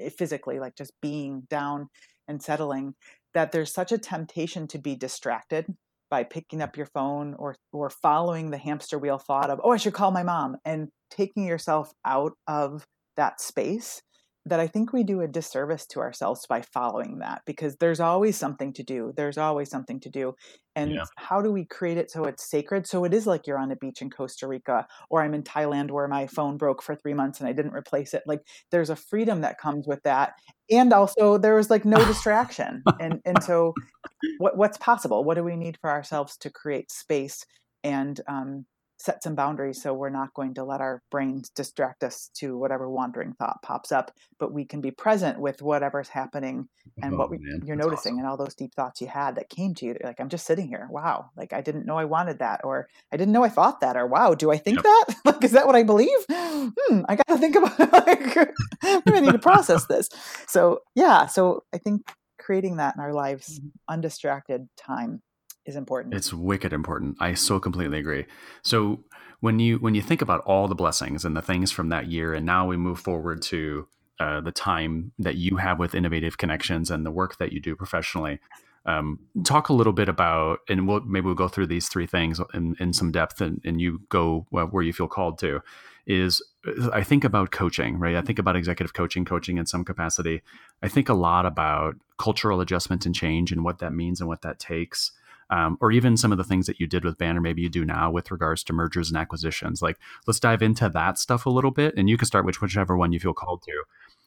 eh, physically, like just being down and settling, that there's such a temptation to be distracted by picking up your phone or or following the hamster wheel thought of oh I should call my mom and taking yourself out of that space that I think we do a disservice to ourselves by following that because there's always something to do. There's always something to do. And yeah. how do we create it so it's sacred? So it is like you're on a beach in Costa Rica or I'm in Thailand where my phone broke for three months and I didn't replace it. Like there's a freedom that comes with that. And also there was like no distraction. and and so what what's possible? What do we need for ourselves to create space and um, set some boundaries so we're not going to let our brains distract us to whatever wandering thought pops up but we can be present with whatever's happening and oh, what we, you're That's noticing awesome. and all those deep thoughts you had that came to you like i'm just sitting here wow like i didn't know i wanted that or i didn't know i thought that or wow do i think yep. that like is that what i believe hmm i gotta think about it like, i need to process this so yeah so i think creating that in our lives mm-hmm. undistracted time is important. It's wicked important. I so completely agree. So when you when you think about all the blessings and the things from that year, and now we move forward to uh, the time that you have with innovative connections and the work that you do professionally. Um, talk a little bit about, and we'll maybe we'll go through these three things in, in some depth, and, and you go where you feel called to. Is I think about coaching, right? I think about executive coaching, coaching in some capacity. I think a lot about cultural adjustment and change and what that means and what that takes um, or even some of the things that you did with Banner, maybe you do now with regards to mergers and acquisitions. Like, let's dive into that stuff a little bit, and you can start with whichever one you feel called to.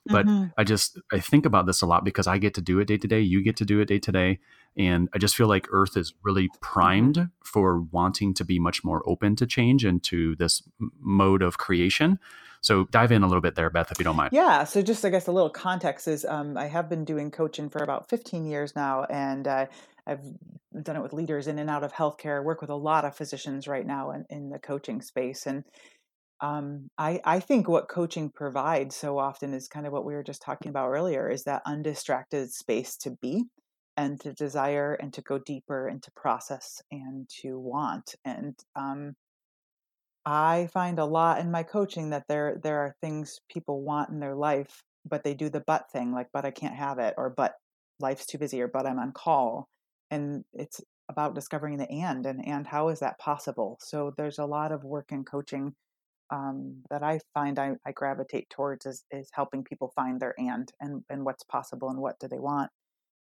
But mm-hmm. I just I think about this a lot because I get to do it day to day. You get to do it day to day, and I just feel like Earth is really primed for wanting to be much more open to change and to this mode of creation. So dive in a little bit there, Beth, if you don't mind. Yeah. So just I guess a little context is um, I have been doing coaching for about 15 years now, and uh, I've done it with leaders in and out of healthcare. I work with a lot of physicians right now in, in the coaching space, and um, I, I think what coaching provides so often is kind of what we were just talking about earlier is that undistracted space to be and to desire and to go deeper and to process and to want and um, I find a lot in my coaching that there there are things people want in their life, but they do the but thing, like but I can't have it, or but life's too busy, or but I'm on call. And it's about discovering the and and and how is that possible? So there's a lot of work in coaching um, that I find I, I gravitate towards is is helping people find their and and and what's possible and what do they want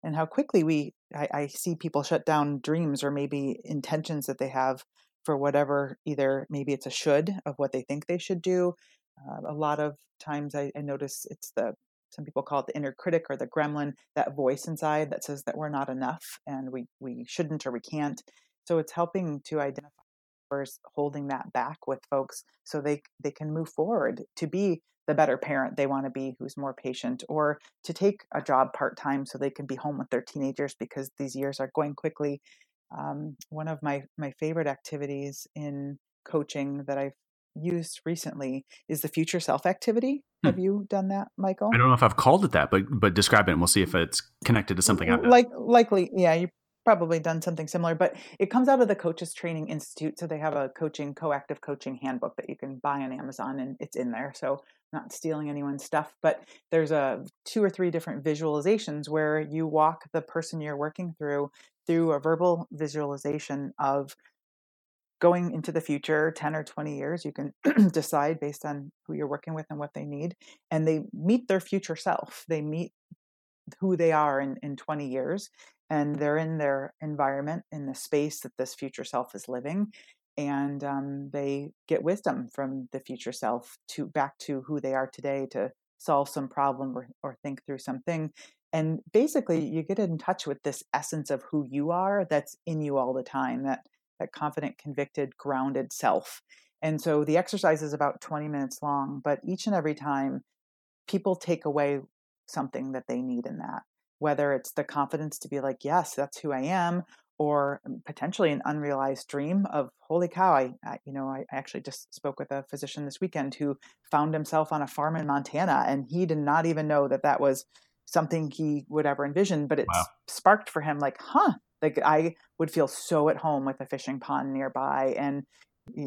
and how quickly we I, I see people shut down dreams or maybe intentions that they have for whatever either maybe it's a should of what they think they should do uh, a lot of times I, I, notice it's the some people call it the inner critic or the gremlin that voice inside that says that we're not enough and we we shouldn't or we can't. So it's helping to identify or holding that back with folks so they they can move forward to be the better parent they want to be who's more patient or to take a job part-time so they can be home with their teenagers because these years are going quickly. Um, one of my my favorite activities in coaching that I've used recently is the future self activity. Hmm. Have you done that, Michael? I don't know if I've called it that, but but describe it and we'll see if it's connected to something. I've like likely, yeah, you probably done something similar, but it comes out of the Coaches Training Institute. So they have a coaching, coactive coaching handbook that you can buy on Amazon, and it's in there. So not stealing anyone's stuff, but there's a two or three different visualizations where you walk the person you're working through through a verbal visualization of going into the future 10 or 20 years you can decide based on who you're working with and what they need and they meet their future self. They meet who they are in, in 20 years and they're in their environment in the space that this future self is living and um, they get wisdom from the future self to back to who they are today to solve some problem or, or think through something and basically you get in touch with this essence of who you are that's in you all the time that that confident convicted grounded self and so the exercise is about 20 minutes long but each and every time people take away something that they need in that whether it's the confidence to be like yes that's who i am or um, potentially an unrealized dream of holy cow I, I, you know I actually just spoke with a physician this weekend who found himself on a farm in Montana and he did not even know that that was something he would ever envision but it wow. sparked for him like huh like I would feel so at home with a fishing pond nearby and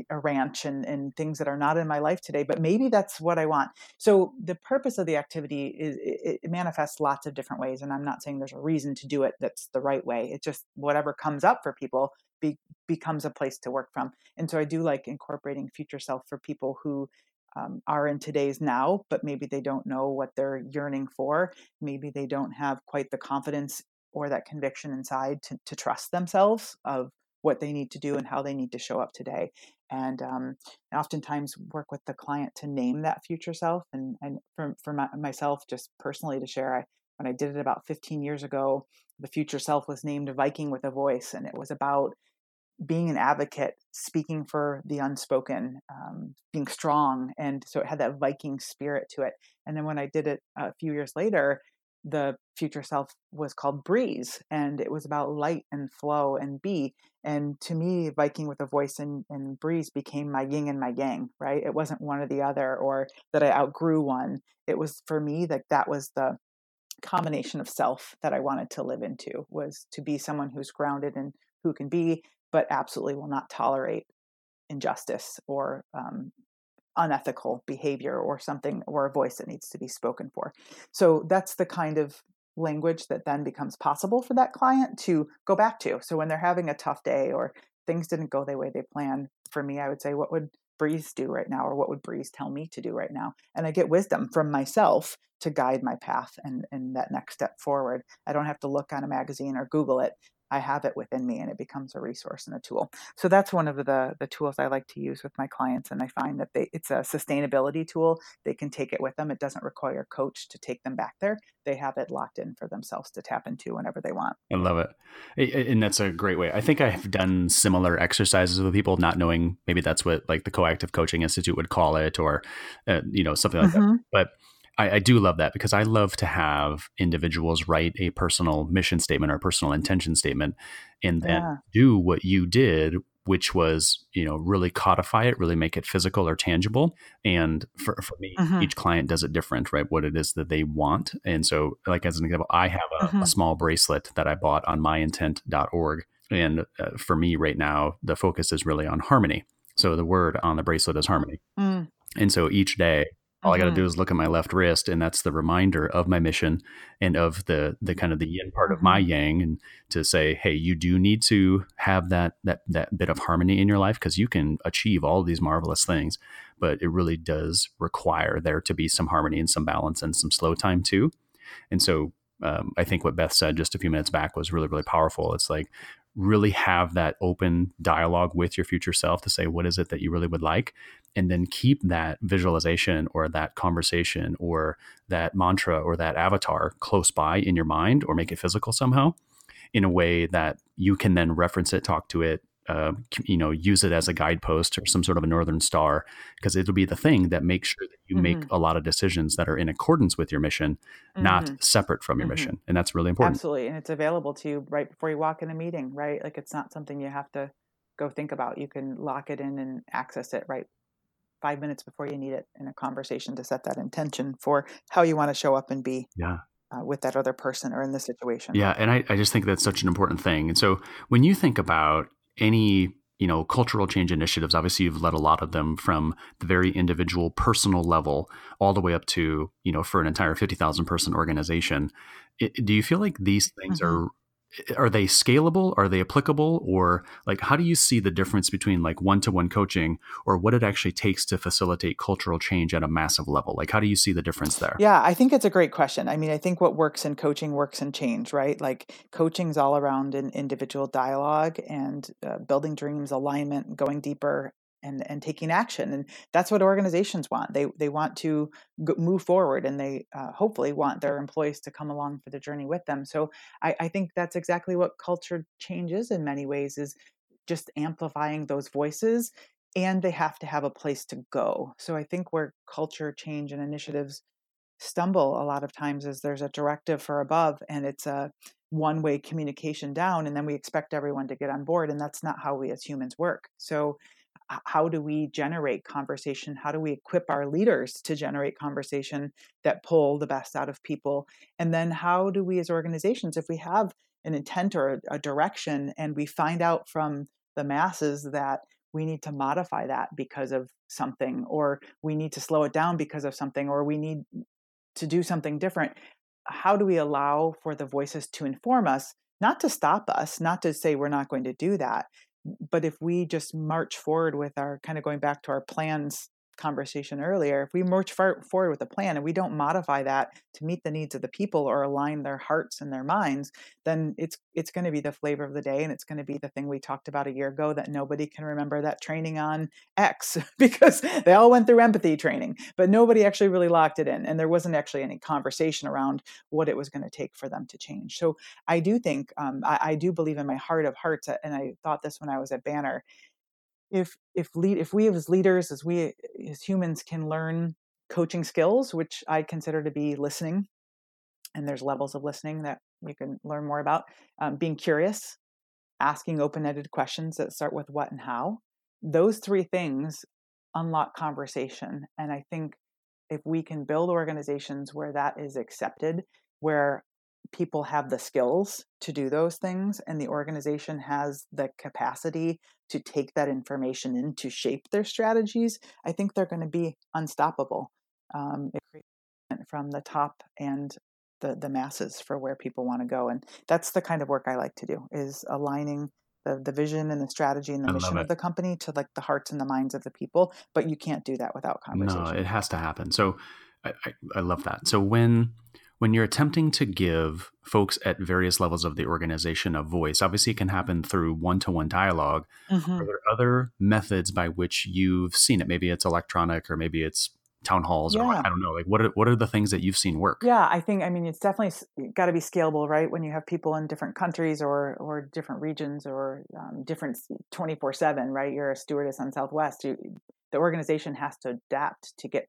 a ranch and, and things that are not in my life today but maybe that's what i want. So the purpose of the activity is it, it, manifests lots of different ways and i'm not saying there's a reason to do it that's the right way. It just whatever comes up for people be, becomes a place to work from. And so i do like incorporating future self for people who um, are in today's now but maybe they don't know what they're yearning for. Maybe they don't have quite the confidence or that conviction inside to, to trust themselves of what they need to do and how they need to show up today. And um, oftentimes work with the client to name that future self. And, and for, for my, myself, just personally to share, I, when I did it about 15 years ago, the future self was named Viking with a voice. And it was about being an advocate, speaking for the unspoken, um, being strong. And so it had that Viking spirit to it. And then when I did it a few years later, the future self was called Breeze, and it was about light and flow and be. And to me, Viking with a voice and, and Breeze became my yin and my yang, right? It wasn't one or the other, or that I outgrew one. It was for me that that was the combination of self that I wanted to live into was to be someone who's grounded and who can be, but absolutely will not tolerate injustice or um, unethical behavior or something or a voice that needs to be spoken for. So that's the kind of language that then becomes possible for that client to go back to. So when they're having a tough day or things didn't go the way they planned, for me, I would say, what would Breeze do right now? Or what would Breeze tell me to do right now? And I get wisdom from myself to guide my path and, and that next step forward. I don't have to look on a magazine or Google it. I have it within me and it becomes a resource and a tool. So that's one of the the tools I like to use with my clients and I find that they it's a sustainability tool. They can take it with them. It doesn't require a coach to take them back there. They have it locked in for themselves to tap into whenever they want. I love it. And that's a great way. I think I've done similar exercises with people not knowing maybe that's what like the Coactive Coaching Institute would call it or uh, you know something like mm-hmm. that. But I, I, do love that because I love to have individuals write a personal mission statement or personal intention statement and then yeah. do what you did, which was, you know, really codify it, really make it physical or tangible. And for, for me, mm-hmm. each client does it different, right? What it is that they want. And so, like, as an example, I have a, mm-hmm. a small bracelet that I bought on myintent.org. And uh, for me right now, the focus is really on harmony. So the word on the bracelet is harmony. Mm. And so each day all mm-hmm. I got to do is look at my left wrist, and that's the reminder of my mission and of the the kind of the yin part of my mm-hmm. yang, and to say, hey, you do need to have that that that bit of harmony in your life because you can achieve all these marvelous things, but it really does require there to be some harmony and some balance and some slow time too. And so um, I think what Beth said just a few minutes back was really really powerful. It's like really have that open dialogue with your future self to say what is it that you really would like and then keep that visualization or that conversation or that mantra or that avatar close by in your mind or make it physical somehow in a way that you can then reference it talk to it uh, you know use it as a guidepost or some sort of a northern star because it'll be the thing that makes sure that you mm-hmm. make a lot of decisions that are in accordance with your mission mm-hmm. not separate from your mm-hmm. mission and that's really important absolutely and it's available to you right before you walk in a meeting right like it's not something you have to go think about you can lock it in and access it right five minutes before you need it in a conversation to set that intention for how you want to show up and be yeah uh, with that other person or in the situation. Yeah, and I, I just think that's such an important thing. And so when you think about any you know cultural change initiatives obviously you've led a lot of them from the very individual personal level all the way up to you know for an entire 50,000 person organization it, do you feel like these things mm-hmm. are are they scalable? Are they applicable? Or like how do you see the difference between like one-to-one coaching or what it actually takes to facilitate cultural change at a massive level? Like how do you see the difference there? Yeah i think it's a great question. I mean i think what works in coaching works in change right? Like coaching's all around an individual dialogue and uh, building dreams alignment going deeper and and taking action and that's what organizations want. They they want to move forward and they uh, hopefully want their employees to come along for the journey with them. So I, I think that's exactly what culture changes in many ways is just amplifying those voices and they have to have a place to go. So i think where culture change and initiatives stumble a lot of times is there's a directive for above and it's a one way communication down and then we expect everyone to get on board and that's not how we as humans work. So how do we generate conversation? How do we equip our leaders to generate conversation that pull the best out of people? And then how do we as organizations, if we have an intent or a, direction and we find out from the masses that we need to modify that because of something, or we need to slow it down because of something, or we need to do something different, how do we allow for the voices to inform us? Not to stop us, not to say we're not going to do that, but if we just march forward with our kind of going back to our plans conversation earlier, if we march forward with a plan and we don't modify that to meet the needs of the people or align their hearts and their minds, then it's it's going to be the flavor of the day and it's going to be the thing we talked about a year ago that nobody can remember that training on X because they all went through empathy training, but nobody actually really locked it in and there wasn't actually any conversation around what it was going to take for them to change. So I do think um, I, I do believe in my heart of hearts, and I thought this when I was at Banner if if lead if we as leaders as we as humans can learn coaching skills which i consider to be listening and there's levels of listening that we can learn more about um, being curious asking open-ended questions that start with what and how those three things unlock conversation and i think if we can build organizations where that is accepted where people have the skills to do those things and the organization has the capacity to take that information in to shape their strategies i think they're going to be unstoppable um, from the top and the, the masses for where people want to go and that's the kind of work i like to do is aligning the, the vision and the strategy and the I mission of the company to like the hearts and the minds of the people but you can't do that without conversation. no it has to happen. So I, I, I love that. So when when you're attempting to give folks at various levels of the organization a voice, obviously it can happen through one to one dialog mm-hmm. Are there other methods by which you've seen it? Maybe it's electronic or maybe it's town halls yeah. or I don't know. Like what are, what are the things that you've seen work? Yeah, I think I mean it's definitely got to be scalable, right? When you have people in different countries or or different regions or um, different 24/7, right? You're a stewardess on Southwest. You, the organization has to adapt to get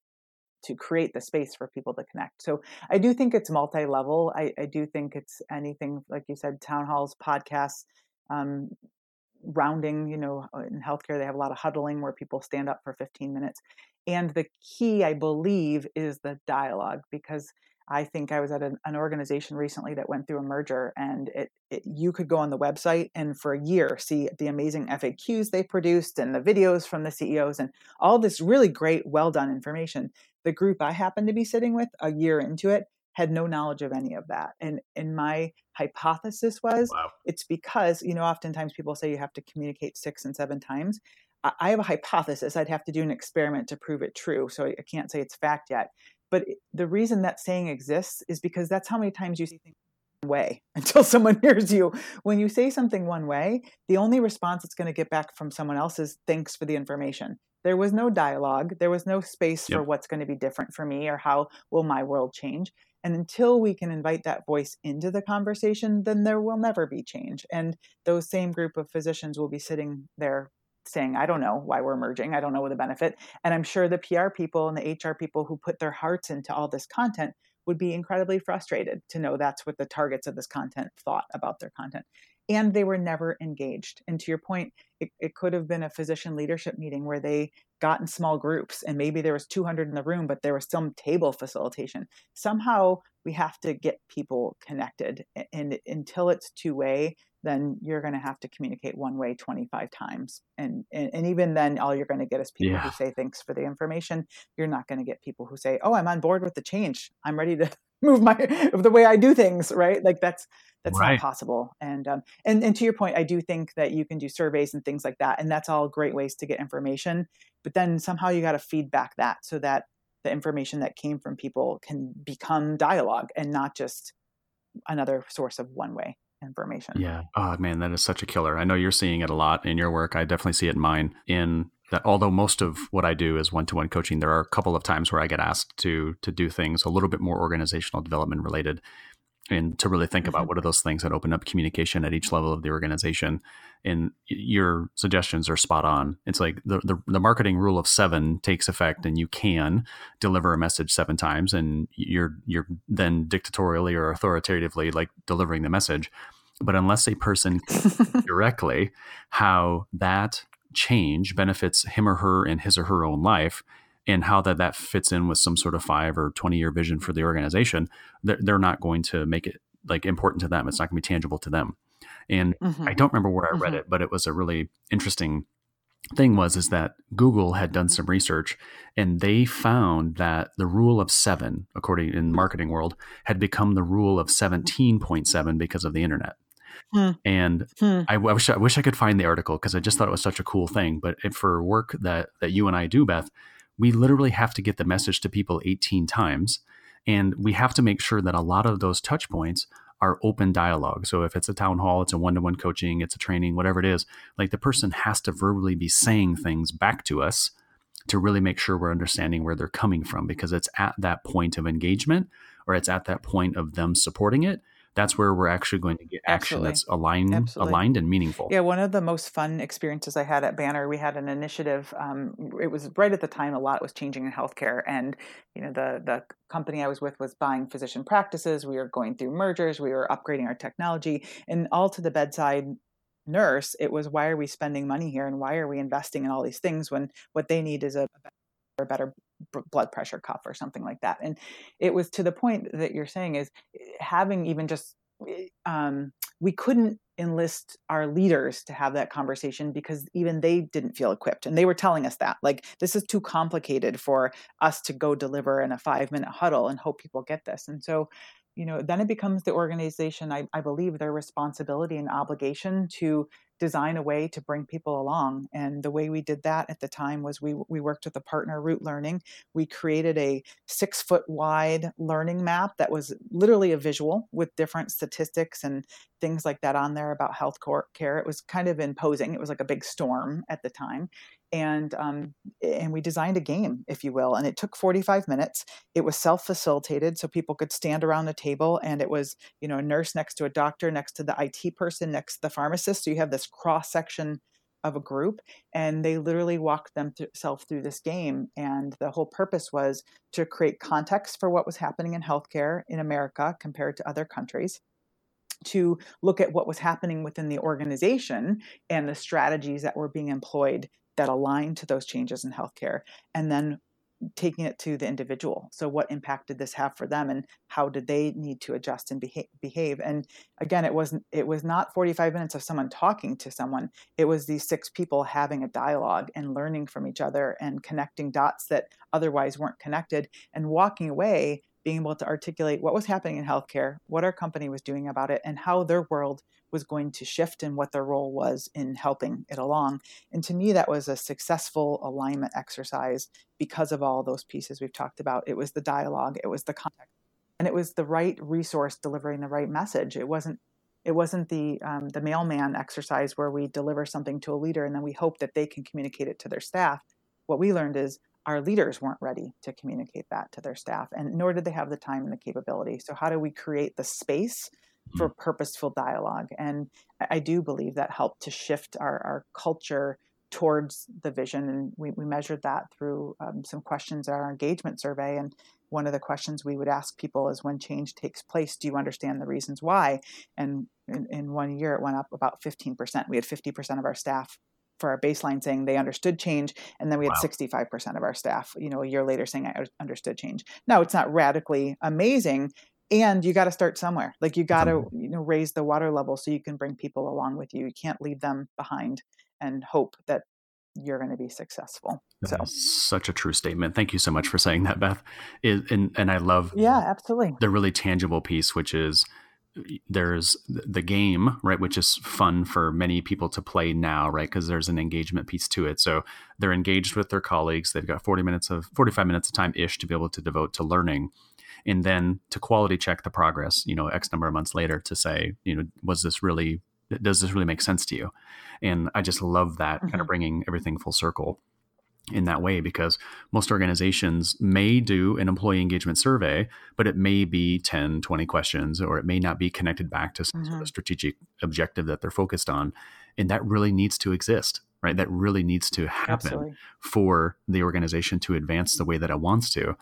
to create the space for people to connect. So I do think it's multi-level. I, I do think it's anything like you said, town halls, podcasts, um, rounding. You know, uh, in healthcare they have a lot of huddling where people stand up for 15 minutes. And the key, I believe, is the dialogue because I think I was at an, an, organization recently that went through a merger, and it, it, you could go on the website and for a year see the amazing FAQs they produced and the videos from the CEOs and all this really great, well done information. The group I happened to be sitting with a year into it had no knowledge of any of that, and and my hypothesis was wow. it's because you know oftentimes people say you have to communicate six and seven times. I have a hypothesis. I'd have to do an experiment to prove it true, so I can't say it's fact yet but the reason that saying exists is because that's how many times you say things one way until someone hears you. When you say something one way, the only response it's going to get back from someone else is thanks for the information. There was no dialogue. There was no space yep. for what's going to be different for me or how will my world change. And until we can invite that voice into the conversation, then there will never be change. And those same group of physicians will be sitting there saying, I don't know why we're merging. I don't know what the benefit. And I'm sure the PR people and the HR people who put their hearts into all this content would be incredibly frustrated to know that's what the targets of this content thought about their content. And they were never engaged. And to your point, it, it could have been a physician leadership meeting where they got in small groups and maybe there was 200 in the room, but there was some table facilitation. Somehow we have to get people connected. And until it's two way, then you're going to have to communicate one way 25 times. And, and, and even then, all you're going to get is people yeah. who say, thanks for the information. You're not going to get people who say, oh, I'm on board with the change. I'm ready to move my, the way I do things. Right. Like that's, that's right. not possible. And, um, and, and to your point, I do think that you can do surveys and things like that. And that's all great ways to get information. But then somehow you got to feedback that so that the information that came from people can become dialogue and not just another source of one way information. Yeah. Oh man, that is such a killer. I know you're seeing it a lot in your work. I definitely see it in mine. In that although most of what I do is one-to-one coaching, there are a couple of times where I get asked to to do things a little bit more organizational development related and to really think mm-hmm. about what are those things that open up communication at each level of the organization. And your suggestions are spot on. It's like the, the, the, marketing rule of seven takes effect and you can deliver a message seven times and you're you're then dictatorially or authoritatively like delivering the message. But unless a person directly how that change benefits him or her in his or her own life and how that that fits in with some sort of five or 20 year vision for the organization they're, they're not going to make it like important to them it's not going to be tangible to them and mm-hmm. i don't remember where i read mm-hmm. it but it was a really interesting thing was is that google had done some research and they found that the rule of seven according in marketing world had become the rule of 17.7 because of the internet Hmm. And hmm. I, I, wish I wish I could find the article because I just thought it was such a cool thing. But for work that that you and I do, Beth, we literally have to get the message to people 18 times. And we have to make sure that a lot of those touch points are open dialogue. So if it's a town hall, it's a one to one coaching, it's a training, whatever it is, like the person has to verbally be saying things back to us to really make sure we're understanding where they're coming from because it's at that point of engagement or it's at that point of them supporting it that's where we're actually going to get action Absolutely. that's aligned Absolutely. aligned and meaningful yeah one of the most fun experiences i had at banner we had an initiative um, it was right at the time a lot was changing in healthcare and you know the the company i was with was buying physician practices we were going through mergers we were upgrading our technology and all to the bedside nurse it was why are we spending money here and why are we investing in all these things when what they need is a, a better blood pressure cuff or something like that. And it was to the point that you're saying is eh, having even just eh, um, we couldn't enlist our leaders to have that conversation because even they didn't feel equipped and they were telling us that like this is too complicated for us to go deliver in a five minute huddle and hope people get this and so you know then it becomes the organization I, I believe their responsibility and obligation to design a way to bring people along. And the way we did that at the time was we, we worked with a partner, Root Learning. We created a six foot wide learning map that was literally a visual with different statistics and things like that on there about health care. It was kind of imposing. It was like a big storm at the time and um, and we designed a game, if you will. And it took 45 minutes. It was self-facilitated, so people could stand around a table, and it was you know a nurse next to a doctor, next to the IT person, next to the pharmacist. So you have this cross section of a group, and they literally walked themselves through this game. And the whole purpose was to create context for what was happening in healthcare in America compared to other countries to look at what was happening within the organization and the strategies that were being employed that align to those changes in healthcare and then taking it to the individual. So what impact did this have for them and how did they need to adjust and behave? And again it wasn't it was not 45 minutes of someone talking to someone. It was these six people having a dialogue and learning from each other and connecting dots that otherwise weren't connected and walking away being able to articulate what was happening in healthcare what our company was doing about it and how their world was going to shift and what their role was in helping it along. And to me, that was a successful alignment exercise because of all those pieces we've talked about. It was the dialogue, it was the context, and it was the right resource delivering the right message. It wasn't it wasn't the um, the mailman exercise where we deliver something to a leader and then we hope that they can communicate it to their staff. What we learned is our leaders weren't ready to communicate that to their staff, and nor did they have the time and the capability. So, how do we create the space for mm-hmm. purposeful dialogue. And I do believe that helped to shift our, our culture towards the vision. And we, we measured that through um, some questions in our engagement survey. And one of the questions we would ask people is when change takes place, do you understand the reasons why? And in, in one year, it went up about 15%. We had 50% of our staff for our baseline saying they understood change and then we had wow. 65% of our staff you know a year later saying i understood change. Now it's not radically amazing and you got to start somewhere. Like you got to you know raise the water level so you can bring people along with you. You can't leave them behind and hope that you're going to be successful so. such a true statement. Thank you so much for saying that beth. It, and and i love yeah absolutely. the really tangible piece which is there's the game right which is fun for many people to play now right because there's an engagement piece to it. So they're engaged with their colleagues. They've got 40 minutes of 45 minutes of time ish to be able to devote to learning. And then to quality check the progress you know x number of months later to say you know was this really does this really make sense to you? And i just love that mm-hmm. kind of bringing everything full circle in that way because most organizations may do an employee engagement survey but it may be 10 20 questions or it may not be connected back to some mm-hmm. sort of strategic objective that they're focused on and that really needs to exist right that really needs to happen Absolutely. for the organization to advance the way that it wants to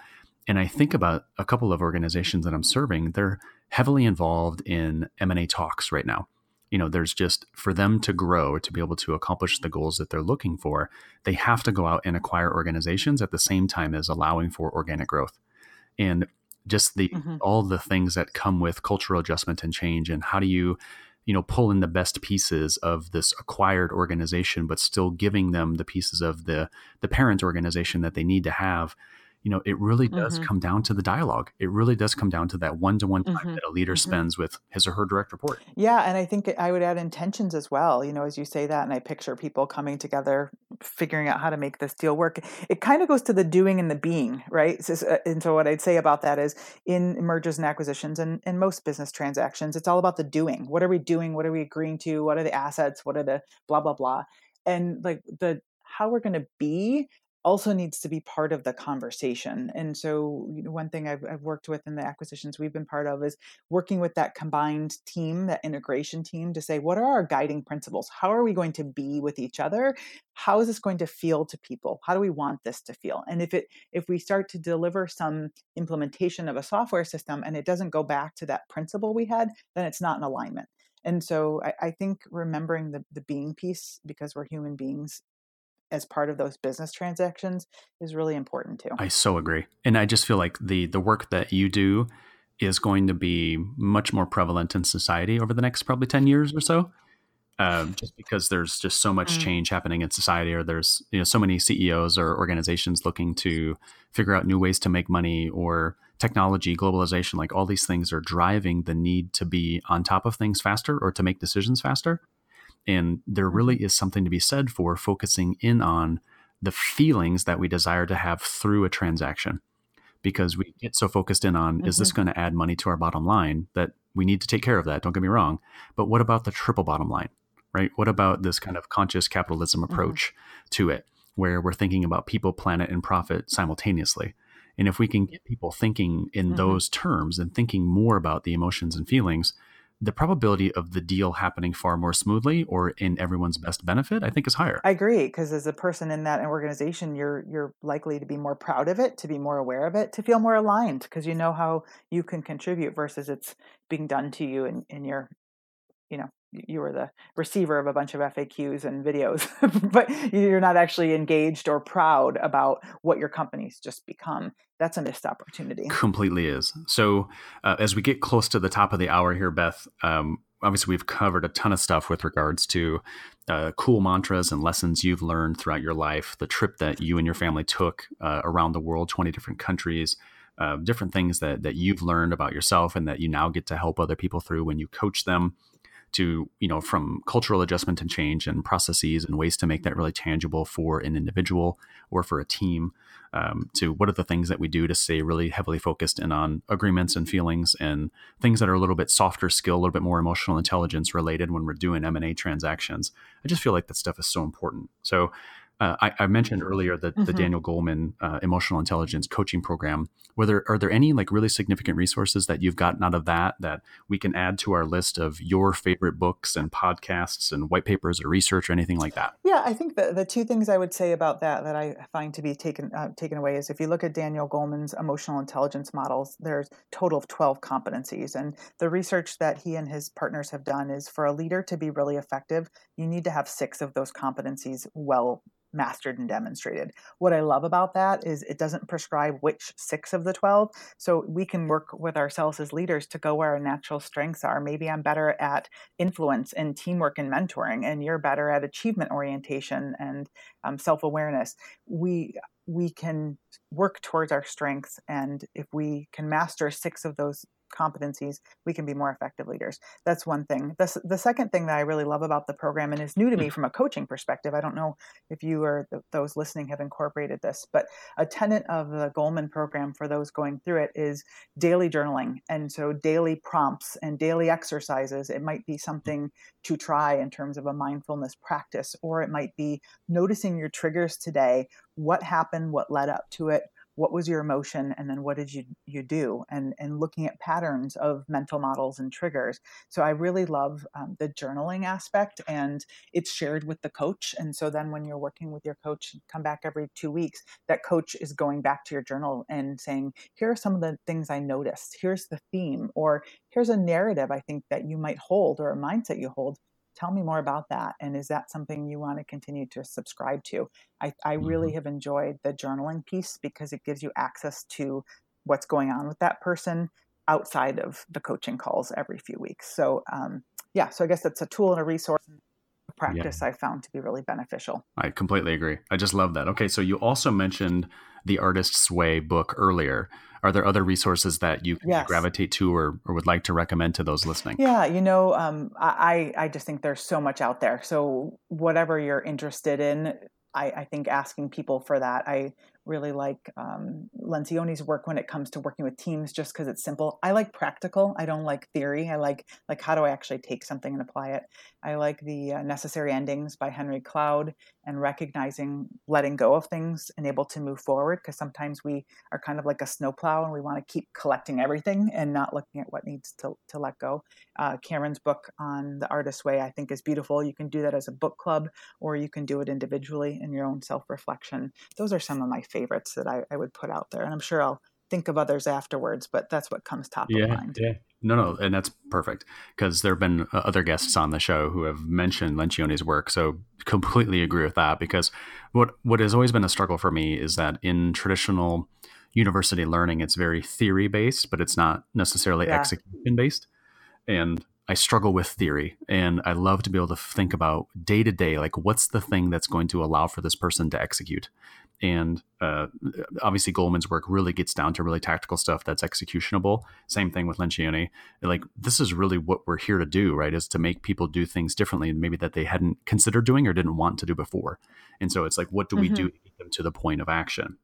and I think about a couple of organizations that I'm serving, they're heavily involved in M&A talks right now. You know, there's just for them to grow, to be able to accomplish the goals that they're looking for, they have to go out and acquire organizations at the same time as allowing for organic growth. And just the mm-hmm. all the things that come with cultural adjustment and change and how do you you know pull in the best pieces of this acquired organization but still giving them the pieces of the the parent organization that they need to have you know, it really does mm-hmm. come down to the dialogue. It really does come down to that one to one time mm-hmm. that a leader mm-hmm. spends with his or her direct report. Yeah. And I think I would add intentions as well. You know, as you say that, and I picture people coming together, figuring out how to make this deal work. It kind of goes to the doing and the being, right? So, uh, and so, what I'd say about that is in mergers and acquisitions and in most business transactions, it's all about the doing. What are we doing? What are we agreeing to? What are the assets? What are the blah, blah, blah? And like the how we're going to be also needs to be part of the conversation. And so, you know, one thing I've, I've, worked with in the acquisitions we've been part of is working with that combined team, that integration team, to say, what are our guiding principles? How are we going to be with each other? How is this going to feel to people? How do we want this to feel? And if it if we start to deliver some implementation of a software system and it doesn't go back to that principle we had, then it's not in alignment. And so I, I, think remembering the, the being piece, because we're human beings, as part of those business transactions is really important too. I so agree. And I just feel like the the work that you do is going to be much more prevalent in society over the next probably 10 years or so. Um, just because there's just so much mm. change happening in society, or there's you know so many CEOs or organizations looking to figure out new ways to make money, or technology, globalization, like all these things are driving the need to be on top of things faster or to make decisions faster. And there really mm-hmm. is something to be said for focusing in on the feelings that we desire to have through a transaction because we get so focused in on mm-hmm. is this mm-hmm. going to add money to our bottom line that we need to take care of that don't get me wrong but what about the triple bottom line right what about this kind of conscious capitalism mm-hmm. approach mm-hmm. to it where we're thinking about people planet and profit simultaneously and if we can get people thinking in mm-hmm. those terms and thinking more about the emotions and feelings the probability of the deal happening far more smoothly or in everyone's best benefit i think is higher. I agree because as a person in that organization you're you're likely to be more proud of it to be more aware of it to feel more aligned because you know how you can contribute versus it's being done to you in, in your you know you were the receiver of a bunch of FAQs and videos, but you're not actually engaged or proud about what your company's just become. That's a missed opportunity. Completely is. So, uh, as we get close to the top of the hour here, Beth, um, obviously we've covered a ton of stuff with regards to uh, cool mantras and lessons you've learned throughout your life, the trip that you and your family took uh, around the world, 20 different countries. Uh, different things that, that you've learned about yourself and that you now get to help other people through when you coach them to you know from cultural adjustment and change and processes and ways to make that really tangible for an individual or for a team um, to what are the things that we do to stay really heavily focused in on agreements and feelings and things that are a little bit softer skill a little bit more emotional intelligence related when we're doing m&a transactions. I just feel like that stuff is so important. So uh, I, I, mentioned earlier that mm-hmm. the Daniel Goleman uh, emotional intelligence coaching program. Whether are there any like really significant resources that you've gotten out of that that we can add to our list of your favorite books and podcasts and white papers or research or anything like that? Yeah, I think the, the two things I would say about that that I find to be taken uh, taken away is if you look at Daniel Goleman's emotional intelligence models, there's total of twelve competencies, and the research that he and his partners have done is for a leader to be really effective, you need to have six of those competencies well mastered and demonstrated. What I love about that is it doesn't prescribe which six of the 12. So we can work with ourselves as leaders to go where our natural strengths are. Maybe I'm better at influence and teamwork and mentoring, and you're better at achievement orientation and um, self awareness. We we can work towards our strengths and if we can master six of those competencies, we can be more effective leaders. That's one thing. The, the second thing that I really love about the program and is new to me mm. from a coaching perspective, I don't know if you or th- those listening have incorporated this, but a tenet of the Goleman program for those going through it is daily journaling. And so daily prompts and daily exercises. It might be something to try in terms of a mindfulness practice, or it might be noticing your triggers today. What happened? What led up to it? What was your emotion and then what did you you do? And and looking at patterns of mental models and triggers. So i really love um, the journaling aspect and it's shared with the coach and so then when you're working with your coach come back every two weeks that coach is going back to your journal and saying here are some of the things i noticed. Here's the theme or here's a narrative i think that you might hold or a mindset you hold tell me more about that and is that something you want to continue to subscribe to? I, I really mm-hmm. have enjoyed the journaling piece because it gives you access to what's going on with that person outside of the coaching calls every few weeks. So um, yeah so i guess it's a tool and a resource practice yeah. i found to be really beneficial. I completely agree. I just love that. Okay so you also mentioned the artist's way book earlier are there other resources that you yes. gravitate to or, or would like to recommend to those listening? Yeah, you know, um, I, I just think there's so much out there. So whatever you're interested in, I, I think asking people for that. I really like um, Lencioni's work when it comes to working with teams, just because it's simple. I like practical. I don't like theory. I like like how do I actually take something and apply it. I like the uh, Necessary Endings by Henry Cloud and recognizing letting go of things and able to move forward because sometimes we are kind of like a snowplow and we want to keep collecting everything and not looking at what needs to, to let go. Uh, Cameron's book on the artist's way, I think, is beautiful. You can do that as a book club or you can do it individually in your own self reflection. Those are some of my favorites that I, I, would put out there. And I'm sure I'll think of others afterwards, but that's what comes top yeah, of mind. Yeah. No, no, and that's perfect because there have been uh, other guests on the show who have mentioned Lencioni's work. So completely agree with that because what what has always been a struggle for me is that in traditional university learning, it's very theory based, but it's not necessarily yeah. execution based. And I struggle with theory and I love to be able to think about day to day, like what's the thing that's going to allow for this person to execute. And uh, obviously, Goleman's work really gets down to really tactical stuff that's executionable. Same thing with Lencioni. Like, this is really what we're here to do, right? Is to make people do things differently, maybe that they hadn't considered doing or didn't want to do before. And so it's like, what do mm-hmm. we do to get them to the point of action?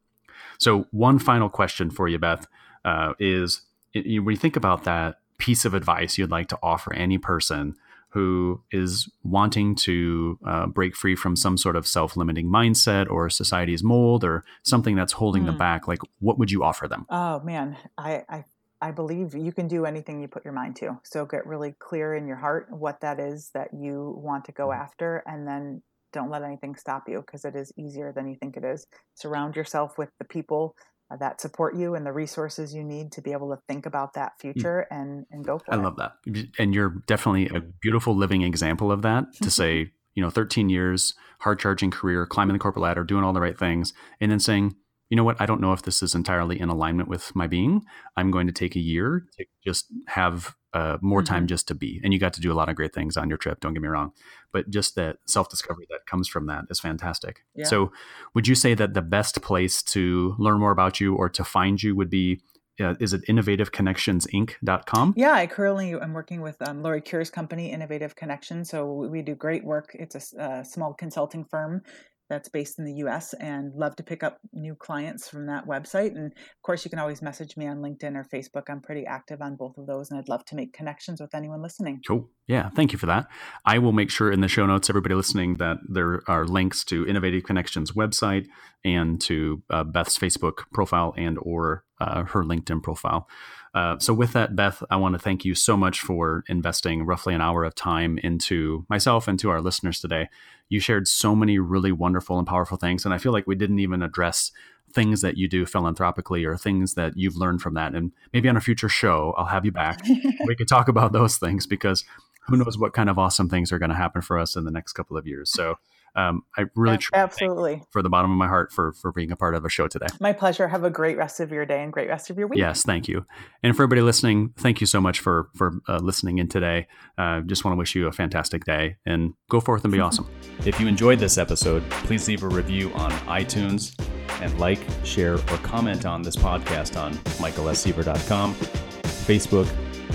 So, one final question for you, Beth, uh, is when you think about that piece of advice you'd like to offer any person who is wanting to uh, break free from some sort of self-limiting mindset or society's mold or something that's holding mm. them back like what would you offer them oh man I, I i believe you can do anything you put your mind to so get really clear in your heart what that is that you want to go mm. after and then don't let anything stop you because it is easier than you think it is surround yourself with the people that support you and the resources you need to be able to think about that hmm. future and and go for I it. I love that. And you're definitely a beautiful living example of that to say, you know, 13 years, hard charging career, climbing the corporate ladder, doing all the right things, and then saying, you know what, I don't know if this is entirely in alignment with my being. I'm going to take a year to just have uh, more mm-hmm. time just to be. And you got to do a lot of great things on your trip. Don't get me wrong, but just that self discovery that comes from that is fantastic. Yeah. So, would you say that the best place to learn more about you or to find you would be? Uh, is it innovativeconnectionsinc.com? Yeah, I currently am working with um, Lori Kuehr's company, Innovative Connection. So we do great work. It's a, a small consulting firm that's based in the US and love to pick up new clients from that website. And of course, you can always message me on LinkedIn or Facebook. I'm pretty active on both of those and I'd love to make connections with anyone listening. Cool. Yeah, thank you for that. I will make sure in the show notes, everybody listening, that there are links to Innovative Connections website and to uh, Beth's Facebook profile and or uh, her LinkedIn profile. Uh, so, with that, Beth, I want to thank you so much for investing roughly an hour of time into myself and to our listeners today. You shared so many really wonderful and powerful things, and I feel like we didn't even address things that you do philanthropically or things that you've learned from that. And maybe on a future show, I'll have you back. we could talk about those things because who knows what kind of awesome things are going to happen for us in the next couple of years. So um, I really absolutely for the bottom of my heart for for being a part of a show today. My pleasure. Have a great rest of your day and great rest of your week. Yes, thank you. And for everybody listening, thank you so much for for uh, listening in today. Uh, just want to wish you a fantastic day and go forth and be awesome. If you enjoyed this episode, please leave a review on iTunes and like, share, or comment on this podcast on michaelsseaver.com, Facebook,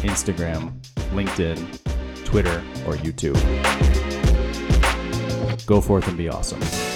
Instagram, LinkedIn, Twitter, or YouTube. Go forth and be awesome.